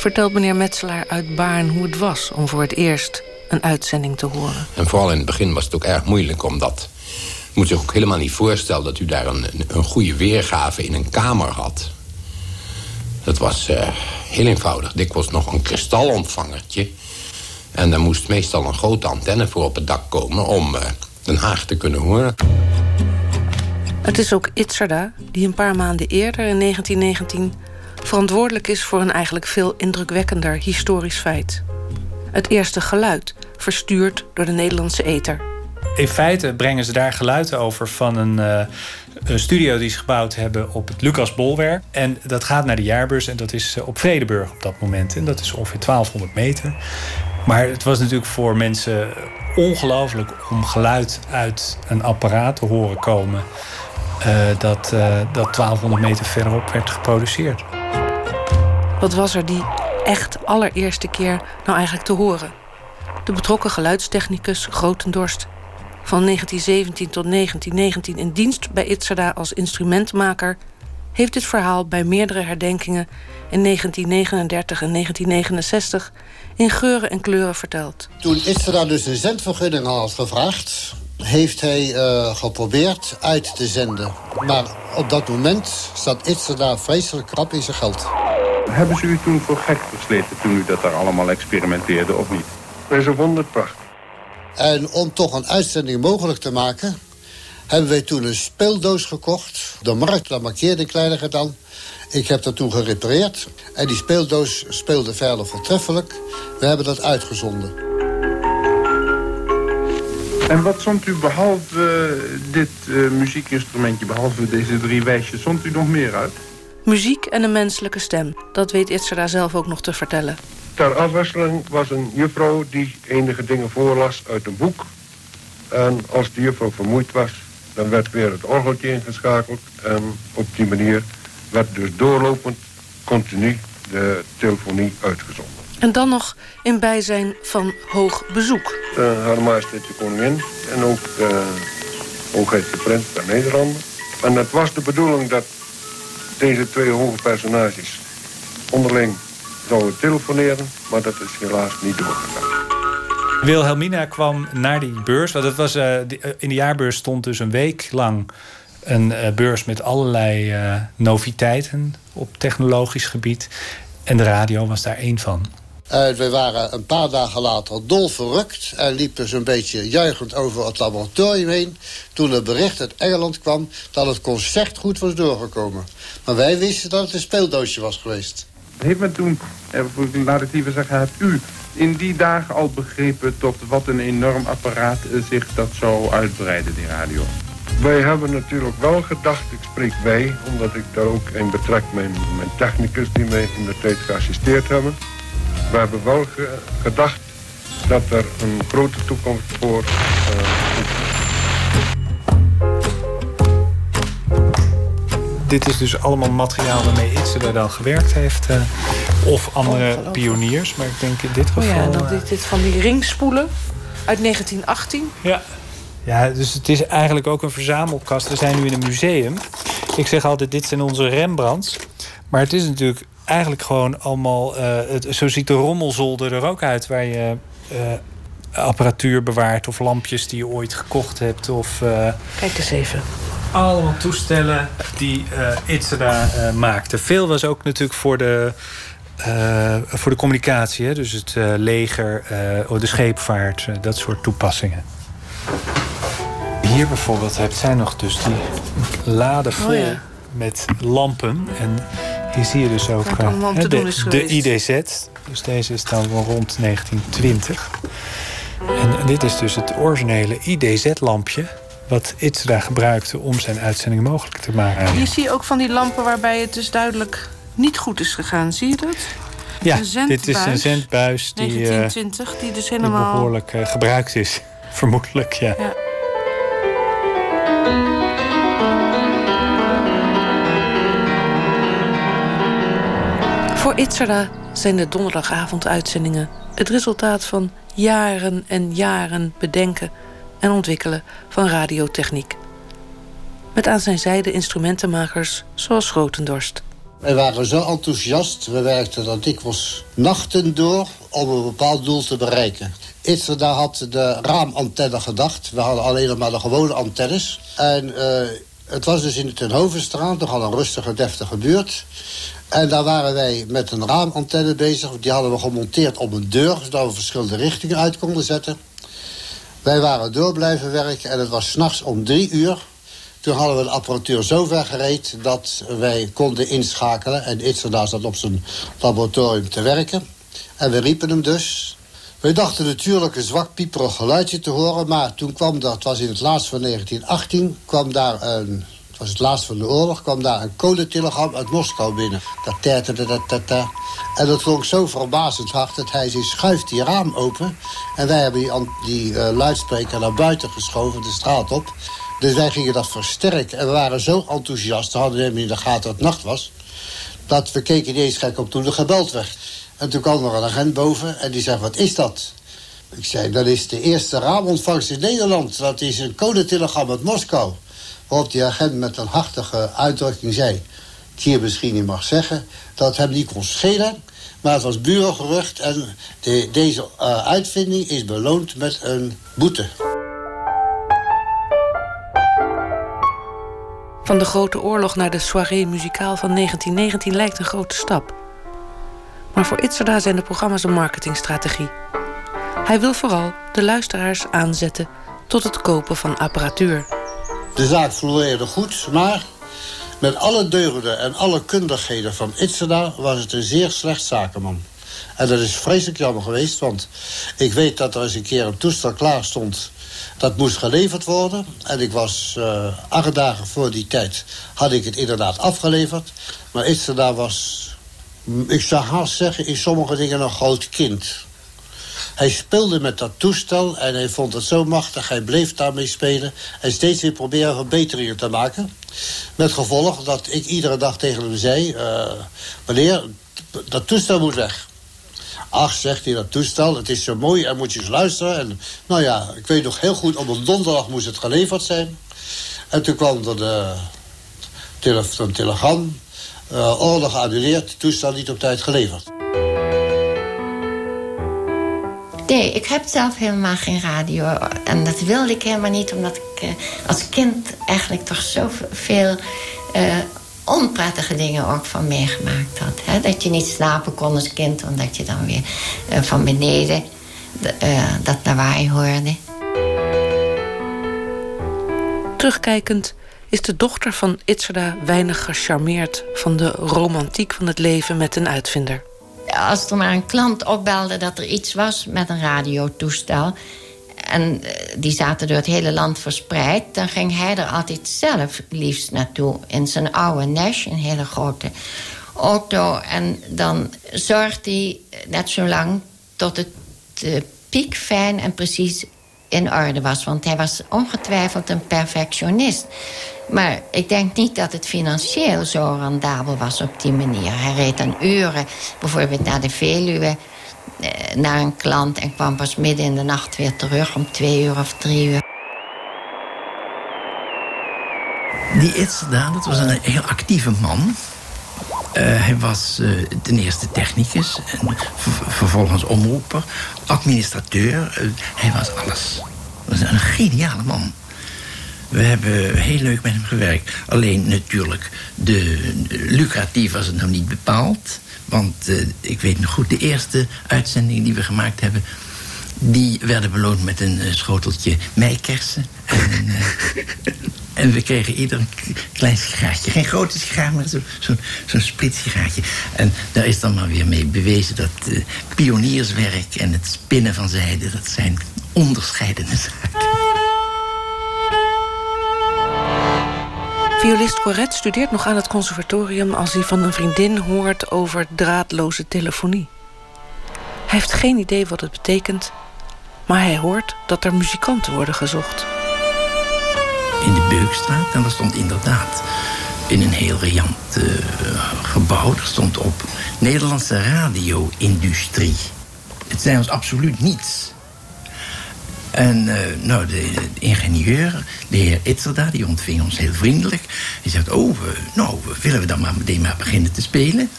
vertelt meneer Metselaar uit Baarn hoe het was om voor het eerst een uitzending te horen. En vooral in het begin was het ook erg moeilijk omdat. Je moet zich ook helemaal niet voorstellen dat u daar een, een goede weergave in een kamer had. Dat was uh, heel eenvoudig. Dikwijls nog een kristalontvangertje. En daar moest meestal een grote antenne voor op het dak komen om uh, Den Haag te kunnen horen. Het is ook Itzerda die een paar maanden eerder in 1919 verantwoordelijk is voor een eigenlijk veel indrukwekkender historisch feit. Het eerste geluid, verstuurd door de Nederlandse ether. In feite brengen ze daar geluiden over van een, uh, een studio die ze gebouwd hebben op het Lucas Bolwerk. En dat gaat naar de jaarbeurs en dat is eh, op Vredeburg op dat moment. En dat is ongeveer 1200 meter. Maar het was natuurlijk voor mensen ongelooflijk om geluid uit een apparaat te horen komen. Uh, dat, uh, dat 1200 meter verderop werd geproduceerd. Wat was er die echt allereerste keer nou eigenlijk te horen? De betrokken geluidstechnicus Grotendorst, van 1917 tot 1919 in dienst bij Itzerda als instrumentmaker, heeft dit verhaal bij meerdere herdenkingen in 1939 en 1969 in geuren en kleuren verteld. Toen Itzerda dus een zendvergunning had gevraagd, heeft hij uh, geprobeerd uit te zenden. Maar op dat moment zat Itzerda vreselijk krap in zijn geld. Hebben ze u toen voor gek versleten toen u dat daar allemaal experimenteerde of niet? Ze vonden het prachtig. En om toch een uitzending mogelijk te maken... hebben wij toen een speeldoos gekocht. De markt, daar markeerde kleiner dan. Ik heb dat toen gerepareerd. En die speeldoos speelde verder voortreffelijk. We hebben dat uitgezonden. En wat zond u behalve dit uh, muziekinstrumentje, behalve deze drie wijsjes, zond u nog meer uit? Muziek en een menselijke stem. Dat weet Itzera zelf ook nog te vertellen. Ter afwisseling was een juffrouw die enige dingen voorlas uit een boek. En als de juffrouw vermoeid was, dan werd weer het orgeltje ingeschakeld. En op die manier werd dus doorlopend continu de telefonie uitgezonden. En dan nog in bijzijn van hoog bezoek. Uh, Haar Majesteit de Koningin en ook de Hoogheid de Prins der Nederlanden. En het was de bedoeling dat deze twee hoge personages onderling zouden telefoneren, maar dat is helaas niet doorgegaan. Wilhelmina kwam naar die beurs. Want het was, uh, in de jaarbeurs stond dus een week lang een uh, beurs met allerlei noviteiten op technologisch gebied. En de radio was daar één van. Uh, we waren een paar dagen later dol verrukt... en liepen zo'n beetje juichend over het laboratorium heen... toen het bericht uit Engeland kwam dat het concert goed was doorgekomen. Maar wij wisten dat het een speeldoosje was geweest. Heeft men toen, laat ik liever zeggen, hebt u in die dagen al begrepen... tot wat een enorm apparaat zich dat zou uitbreiden, die radio? Wij hebben natuurlijk wel gedacht, ik spreek wij... omdat ik daar ook in betrek mijn, mijn technicus die mij in de tijd geassisteerd hebben... We hebben wel ge gedacht dat er een grote toekomst voor uh, Dit is dus allemaal materiaal waarmee Itzele dan gewerkt heeft. Uh, of andere pioniers, maar ik denk in dit geval... Oh ja, dan dit, dit van die ringspoelen uit 1918. Ja. Ja, dus het is eigenlijk ook een verzamelkast. We zijn nu in een museum. Ik zeg altijd, dit zijn onze Rembrandts. Maar het is natuurlijk eigenlijk gewoon allemaal... Uh, het, zo ziet de rommelzolder er ook uit... waar je uh, apparatuur bewaart of lampjes die je ooit gekocht hebt. Of, uh... Kijk eens even. allemaal toestellen die uh, uh, maakte. Veel was ook natuurlijk voor de, uh, voor de communicatie. Hè? Dus het leger, de scheepvaart, dat soort toepassingen. Hier bijvoorbeeld hebt zij nog dus die laden vol oh, ja. met lampen. En hier zie je dus ook de, de IDZ. Dus deze is dan rond 1920. En dit is dus het originele IDZ-lampje wat Itzra gebruikte om zijn uitzending mogelijk te maken. Hier zie je ook van die lampen waarbij het dus duidelijk niet goed is gegaan. Zie je dat? Ja, dit is een zendbuis die, 1920, die dus helemaal... Die behoorlijk uh, gebruikt is, vermoedelijk, ja. ja. Voor Itzerda zijn de donderdagavonduitzendingen het resultaat van jaren en jaren bedenken en ontwikkelen van radiotechniek. Met aan zijn zijde instrumentenmakers zoals Grotendorst. Wij waren zo enthousiast, we werkten dan dikwijls nachten door om een bepaald doel te bereiken. Itzerda had de raamantenne gedacht. We hadden alleen nog maar de gewone antennes. En uh, het was dus in de Tenhovenstraat, nogal een rustige, deftige buurt. En daar waren wij met een raamantenne bezig. Die hadden we gemonteerd op een deur, zodat we verschillende richtingen uit konden zetten. Wij waren door blijven werken en het was s'nachts om drie uur. Toen hadden we de apparatuur zo ver gereed dat wij konden inschakelen. En Itzerda zat op zijn laboratorium te werken. En we riepen hem dus. We dachten natuurlijk een zwak pieperig geluidje te horen... maar toen kwam er, het was in het laatst van 1918... kwam daar een was het laatst van de oorlog, kwam daar een kolentelegram uit Moskou binnen. Dat En dat klonk zo verbazend hard dat hij zei, schuift die raam open. En wij hebben die, uh, luidspreker naar buiten geschoven, de straat op. Dus wij gingen dat versterken. En we waren zo enthousiast, we hadden helemaal in de gaten dat het nacht was... dat we keken niet eens gek op toen er gebeld werd. En toen kwam er een agent boven en die zei, wat is dat? Ik zei, dat is de eerste raamontvangst in Nederland. Dat is een codetelegram uit Moskou. Waarop die agent met een hartige uitdrukking zei... ik hier misschien niet mag zeggen, dat hem niet kon schelen... maar het was burengerucht en de, deze uh, uitvinding is beloond met een boete. Van de Grote Oorlog naar de soirée muzikaal van 1919 lijkt een grote stap. Maar voor Itzerda zijn de programma's een marketingstrategie. Hij wil vooral de luisteraars aanzetten tot het kopen van apparatuur. De zaak floreerde goed, maar met alle deugden en alle kundigheden van Itzeda... was het een zeer slecht zakenman. En dat is vreselijk jammer geweest, want ik weet dat er eens een keer een toestel klaar stond... dat moest geleverd worden. En ik was uh, acht dagen voor die tijd, had ik het inderdaad afgeleverd. Maar Itzeda was, ik zou haast zeggen, in sommige dingen een groot kind... Hij speelde met dat toestel en hij vond het zo machtig. Hij bleef daarmee spelen en steeds weer proberen verbeteringen te maken. Met gevolg dat ik iedere dag tegen hem zei... Uh, meneer, dat toestel moet weg. Ach, zegt hij, dat toestel, het is zo mooi en moet je eens luisteren. En, nou ja, ik weet nog heel goed, op een donderdag moest het geleverd zijn. En toen kwam er de een telegram. Uh, orde geannuleerd, toestel niet op tijd geleverd. Nee, ik heb zelf helemaal geen radio. En dat wilde ik helemaal niet, omdat ik uh, als kind eigenlijk toch zoveel uh, onprettige dingen ook van meegemaakt had. Hè? Dat je niet slapen kon als kind, omdat je dan weer uh, van beneden dat lawaai hoorde. Terugkijkend is de dochter van Itzerda weinig gecharmeerd van de romantiek van het leven met een uitvinder als er maar een klant opbelde dat er iets was met een radiotoestel... en eh, die zaten door het hele land verspreid... dan ging hij er altijd zelf liefst naartoe. In zijn oude Nash, een hele grote auto. En dan zorgt hij net zo lang tot het uh, piek fijn en precies in orde was. Want hij was ongetwijfeld een perfectionist. Maar ik denk niet dat het financieel zo rendabel was op die manier. Hij reed dan uren, bijvoorbeeld naar de Veluwe... Eh, naar een klant en kwam pas midden in de nacht weer terug... om twee uur of drie uur. Die Itzda, dat was een heel actieve man. Uh, hij was uh, ten eerste technicus, en vervolgens omroeper, administrateur. Uh, hij was alles. Was een geniale man. We hebben heel leuk met hem gewerkt. Alleen natuurlijk, de, lucratief was het nog niet bepaald. Want ik weet nog goed, de eerste uitzending die we gemaakt hebben... die werden beloond met een schoteltje meikersen. En, en, we kregen ieder een klein sigaartje. Geen grote sigaar, maar zo'n zo, zo. En daar is dan maar weer mee bewezen dat pionierswerk... en het spinnen van zijde, dat zijn onderscheidende zaken. Violist Corette studeert nog aan het conservatorium als hij van een vriendin hoort over draadloze telefonie. Hij heeft geen idee wat het betekent, maar hij hoort dat er muzikanten worden gezocht. In de Beukstraat, en dat stond inderdaad in een heel riant uh, gebouw, er stond op Nederlandse radio-industrie. Het zei ons absoluut niets. En uh, nou, de, ingenieur, de heer Itzerda, die ontving ons heel vriendelijk. Die zegt, oh, we, nou, willen we dan maar meteen maar beginnen te spelen?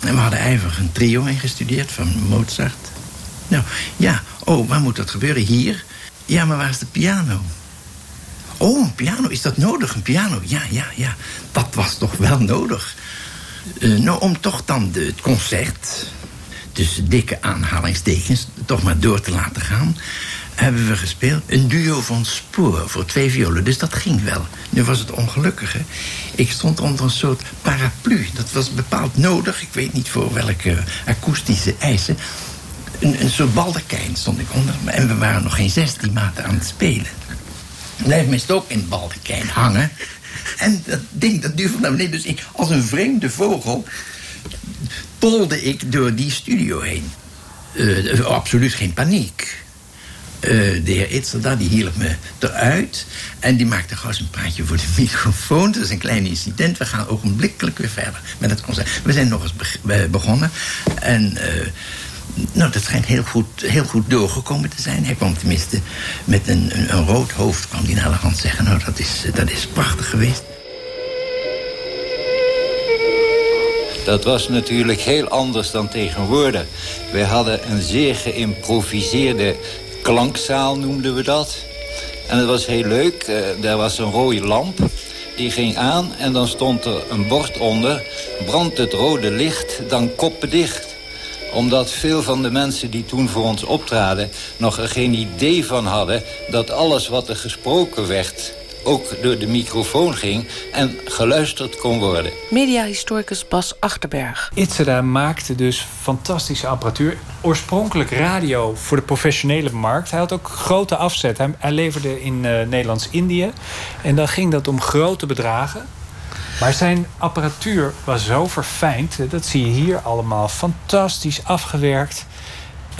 En we hadden ijverig een trio ingestudeerd van Mozart. Nou, ja, oh, waar moet dat gebeuren? Hier? Ja, maar waar is de piano? Oh, een piano, is dat nodig? Een piano? Ja, ja, ja, dat was toch wel nodig. Uh, nou, om toch dan de, het concert, tussen dikke aanhalingstekens, toch maar door te laten gaan hebben we gespeeld. Een duo van spoor voor twee violen. Dus dat ging wel. Nu was het ongelukkige. Ik stond onder een soort paraplu. Dat was bepaald nodig. Ik weet niet voor welke akoestische eisen. Een, een soort baldekijn stond ik onder. En we waren nog geen 16 maanden aan het spelen. Blijf meestal ook in het baldekijn hangen. En dat ding, dat duurde naar beneden. Dus ik, als een vreemde vogel, polde ik door die studio heen. Uh, absoluut geen paniek. Uh, de heer Itzerda, die hielp me eruit. En die maakte gauw een praatje voor de microfoon. Dat is een klein incident. We gaan ogenblikkelijk weer verder met het concert. We zijn nog eens be begonnen. En nou, dat schijnt heel goed, heel goed doorgekomen te zijn. Hij kwam tenminste met een, een, een rood hoofd. kwam die naar de hand zeggen. Nou, dat is, dat is prachtig geweest. Dat was natuurlijk heel anders dan tegenwoordig. Wij hadden een zeer geïmproviseerde klankzaal noemden we dat. En het was heel leuk. Uh, daar was een rode lamp. Die ging aan en dan stond er een bord onder. Brandt het rode licht, dan koppen dicht omdat veel van de mensen die toen voor ons optraden... nog er geen idee van hadden dat alles wat er gesproken werd ook door de microfoon ging en geluisterd kon worden. Mediahistoricus Bas Achterberg. Itzera maakte dus fantastische apparatuur. Oorspronkelijk radio voor de professionele markt. Hij had ook grote afzet. Hij, leverde in uh, Nederlands-Indië. En dan ging dat om grote bedragen. Maar zijn apparatuur was zo verfijnd. Dat zie je hier allemaal. Fantastisch afgewerkt.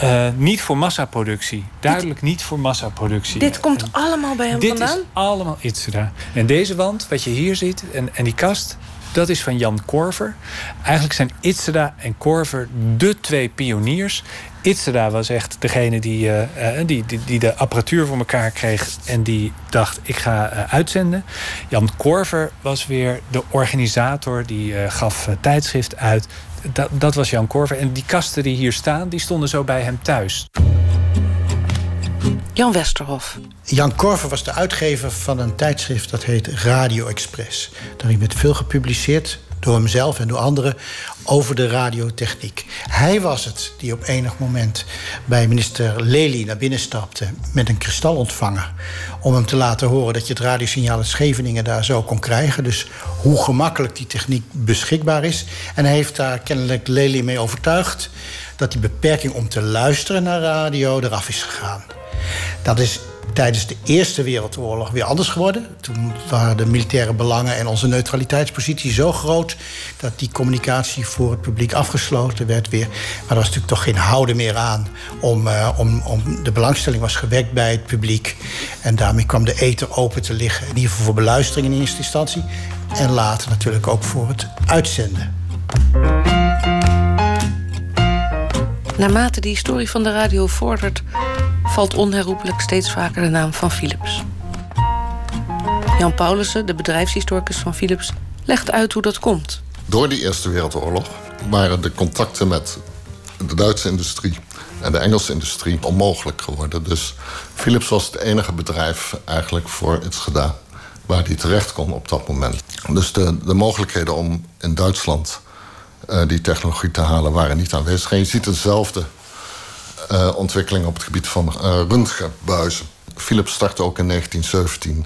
Uh, niet voor massaproductie. Duidelijk niet voor massaproductie. Dit komt en allemaal bij hem dit vandaan? Dit is allemaal Itzera. En deze wand, wat je hier ziet, en, en die kast... dat is van Jan Korver. Eigenlijk zijn Itzera en Korver de twee pioniers. Itzera was echt degene die, uh, die, die, die, de apparatuur voor elkaar kreeg... en die dacht, ik ga uh, uitzenden. Jan Korver was weer de organisator. Die gaf tijdschrift uit dat, dat was Jan Korver. En die kasten die hier staan, die stonden zo bij hem thuis. Jan Westerhof. Jan Korver was de uitgever van een tijdschrift dat heet Radio Express. Daarin werd veel gepubliceerd door hemzelf en door anderen over de radiotechniek. Hij was het die op enig moment bij minister Lely naar binnen stapte met een kristalontvanger. Om hem te laten horen dat je het radiosignaal uit Scheveningen daar zo kon krijgen. Dus hoe gemakkelijk die techniek beschikbaar is. En hij heeft daar kennelijk Lely mee overtuigd dat die beperking om te luisteren naar radio eraf is gegaan. Dat is tijdens de Eerste Wereldoorlog weer anders geworden. Toen waren de militaire belangen en onze neutraliteitspositie zo groot dat die communicatie voor het publiek afgesloten werd weer. Maar er was natuurlijk toch geen houden meer aan om, uh, om, om de belangstelling was gewekt bij het publiek. En daarmee kwam de eten open te liggen. In ieder geval voor beluistering in eerste instantie. En later natuurlijk ook voor het uitzenden. Naarmate de historie van de radio vordert, valt onherroepelijk steeds vaker de naam van Philips. Jan Paulussen, de bedrijfshistoricus van Philips, legt uit hoe dat komt. Door de Eerste Wereldoorlog waren de contacten met de Duitse industrie en de Engelse industrie onmogelijk geworden. Dus Philips was het enige bedrijf eigenlijk voor iets gedaan waar die terecht kon op dat moment. Dus de, de mogelijkheden om in Duitsland uh, die technologie te halen waren niet aanwezig. En je ziet dezelfde uh, ontwikkeling op het gebied van uh, röntgenbuizen. Philips startte ook in 1917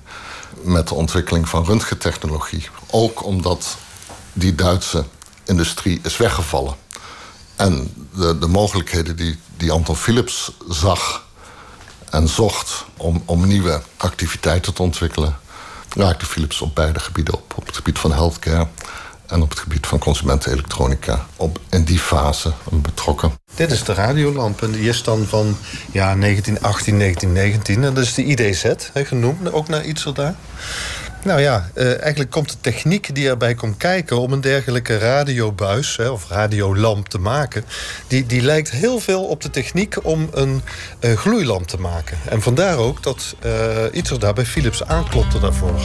met de ontwikkeling van röntgentechnologie. Ook omdat die Duitse industrie is weggevallen. En de, de mogelijkheden die, die Anton Philips zag en zocht om, om nieuwe activiteiten te ontwikkelen, raakte Philips op beide gebieden op. Op het gebied van healthcare en op het gebied van consumentenelektronica. Op, in die fase betrokken. Dit is de radiolamp en die is dan van ja, 1918, 1919. En dat is de IDZ, genoemd, ook naar iets daar. Nou ja, uh, eigenlijk komt de techniek die erbij komt kijken om een dergelijke radiobuis of radiolamp te maken, die, die lijkt heel veel op de techniek om een uh, gloeilamp te maken. En vandaar ook dat uh, iets daar bij Philips aanklopte daarvoor.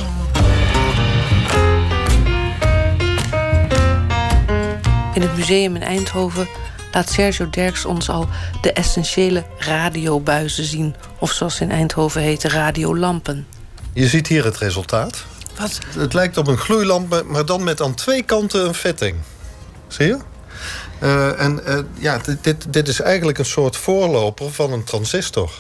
In het museum in Eindhoven laat Sergio Derks ons al de essentiële radiobuizen zien. Of zoals ze in Eindhoven heten, radiolampen. Je ziet hier het resultaat. Wat? Het lijkt op een gloeilamp, maar dan met aan twee kanten een vetting. Zie je? Uh, en uh, ja, dit, dit is eigenlijk een soort voorloper van een transistor.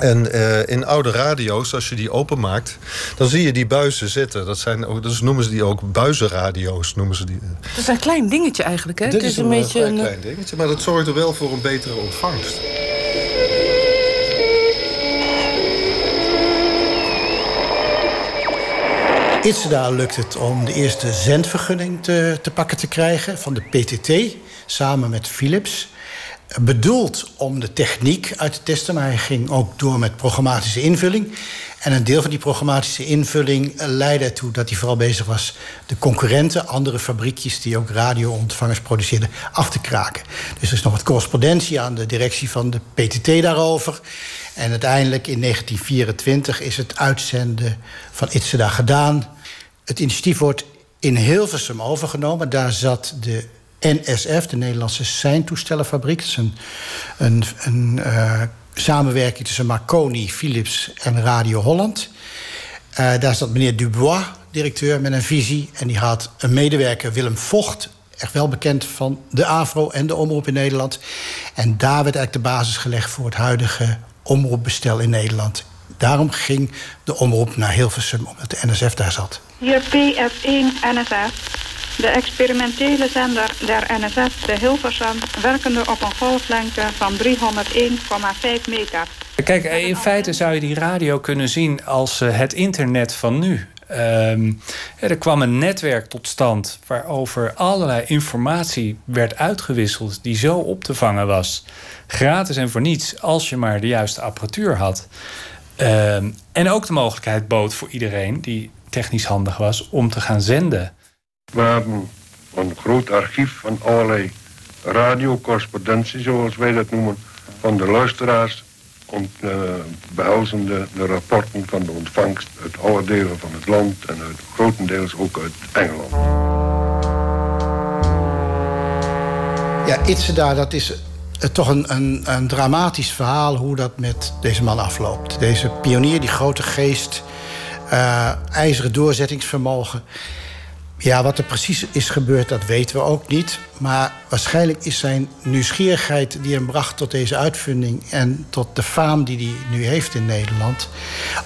En uh, in oude radio's, als je die openmaakt, dan zie je die buizen zitten. Dat zijn ook, dus noemen ze die ook buizenradio's. Noemen ze die. Dat is een klein dingetje eigenlijk, hè? Dit het is, een, een beetje een klein dingetje, maar dat zorgt er wel voor een betere ontvangst. Itzeda lukt het om de eerste zendvergunning te, te pakken te krijgen van de PTT, samen met Philips. Bedoeld om de techniek uit te testen, maar hij ging ook door met programmatische invulling. En een deel van die programmatische invulling leidde ertoe dat hij vooral bezig was de concurrenten, andere fabriekjes die ook radioontvangers produceerden, af te kraken. Dus er is nog wat correspondentie aan de directie van de PTT daarover. En uiteindelijk in 1924 is het uitzenden van Itzeda gedaan. Het initiatief wordt in Hilversum overgenomen. Daar zat de NSF, de Nederlandse Seintoestellenfabriek. Dat is een, een, uh, samenwerking tussen Marconi, Philips en Radio Holland. Uh, daar zat meneer Dubois, directeur, met een visie. En die had een medewerker, Willem Vocht, echt wel bekend van de AVRO en de omroep in Nederland. En daar werd eigenlijk de basis gelegd voor het huidige omroepbestel in Nederland. Daarom ging de omroep naar Hilversum, omdat de NSF daar zat. Hier PF1 NSF, de experimentele zender der NSF de Hilversum... werkende op een golflengte van 301,5 meter. Kijk, in feite zou je die radio kunnen zien als uh, het internet van nu. Um, er kwam een netwerk tot stand waarover allerlei informatie werd uitgewisseld die zo op te vangen was. Gratis en voor niets, als je maar de juiste apparatuur had. Um, en ook de mogelijkheid bood voor iedereen die technisch handig was om te gaan zenden. We hebben een groot archief van allerlei radiocorrespondentie, zoals wij dat noemen, van de luisteraars om, uh, behelzende de rapporten van de ontvangst uit alle delen van het land en uit, grotendeels ook uit Engeland. Ja, Itzeda, dat is toch een, een, een, dramatisch verhaal hoe dat met deze man afloopt. Deze pionier, die grote geest, uh, ijzeren doorzettingsvermogen. Ja, wat er precies is gebeurd, dat weten we ook niet. Maar waarschijnlijk is zijn nieuwsgierigheid die hem bracht tot deze uitvinding... en tot de faam die hij nu heeft in Nederland,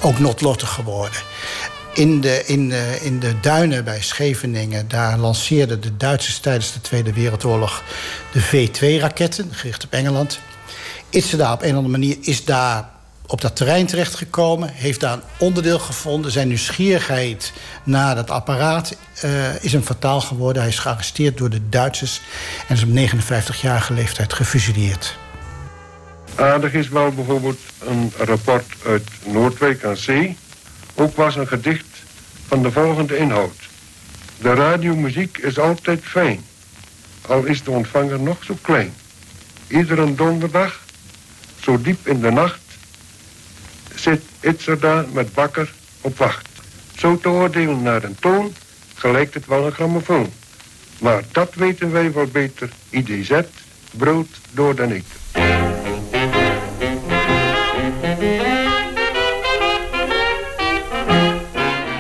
ook noodlottig geworden. In de, in, de, in de duinen bij Scheveningen, daar lanceerden de Duitsers tijdens de Tweede Wereldoorlog de V-2-raketten, gericht op Engeland. Itzeda op een of andere manier is daar op dat terrein terechtgekomen, heeft daar een onderdeel gevonden. Zijn nieuwsgierigheid naar dat apparaat uh, is hem fataal geworden. Hij is gearresteerd door de Duitsers en is op 59-jarige leeftijd gefusileerd. Aardig is wel bijvoorbeeld een rapport uit Noordwijk aan Zee. Ook was een gedicht van de volgende inhoud. De radiomuziek is altijd fijn, al is de ontvanger nog zo klein. Iedere donderdag, zo diep in de nacht, zit Itzerda met bakker op wacht. Zo te oordelen naar een toon, gelijkt het wel een grammofoon. Maar dat weten wij wel beter, IDZ, brood door dan ik.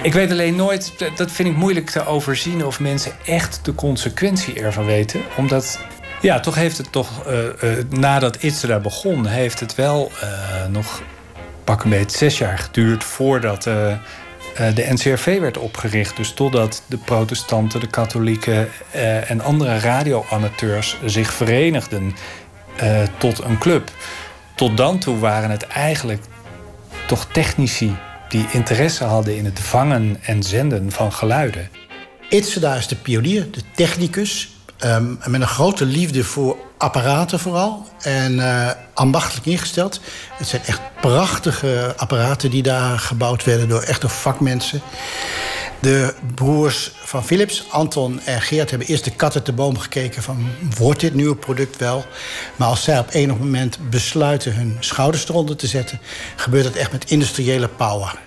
Ik weet alleen nooit, dat vind ik moeilijk te overzien... of mensen echt de consequentie ervan weten. Omdat, ja, toch heeft het toch... Uh, uh, nadat Itze daar begon, heeft het wel uh, nog pak een beetje zes jaar geduurd... voordat de NCRV werd opgericht. Dus totdat de protestanten, de katholieken en andere radioamateurs zich verenigden tot een club. Tot dan toe waren het eigenlijk toch technici die interesse hadden in het vangen en zenden van geluiden. Itzeda is de pionier, de technicus. Um, met een grote liefde voor apparaten vooral. En uh, ambachtelijk ingesteld. Het zijn echt prachtige apparaten die daar gebouwd werden door echte vakmensen. De broers van Philips, Anton en Geert, hebben eerst de kat uit de boom gekeken van wordt dit nieuwe product wel? Maar als zij op enig moment besluiten hun schouders eronder te zetten, gebeurt het echt met industriële power.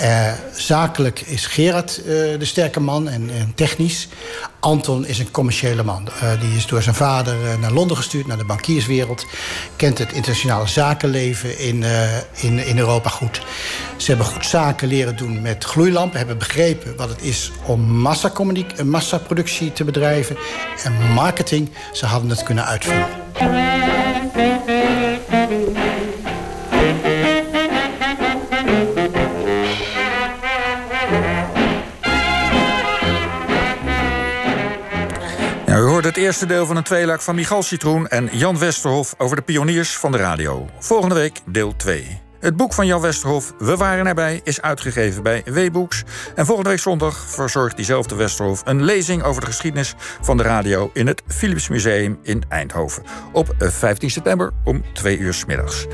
Uh, zakelijk is Gerard uh, de sterke man en, technisch. Anton is een commerciële man. Uh, die is door zijn vader naar Londen gestuurd, naar de bankierswereld. Kent het internationale zakenleven in, in, in Europa goed. Ze hebben goed zaken leren doen met gloeilampen. Hebben begrepen wat het is om massaproductie te bedrijven. En marketing, ze hadden het kunnen uitvoeren. Het eerste deel van een tweeluik van Michal Citroen en Jan Westerhof over de pioniers van de radio. Volgende week deel 2. Het boek van Jan Westerhof, We waren erbij, is uitgegeven bij W-Books. En volgende week zondag verzorgt diezelfde Westerhof een lezing over de geschiedenis van de radio in het Philips Museum in Eindhoven. Op 15 september om 2 uur s middags.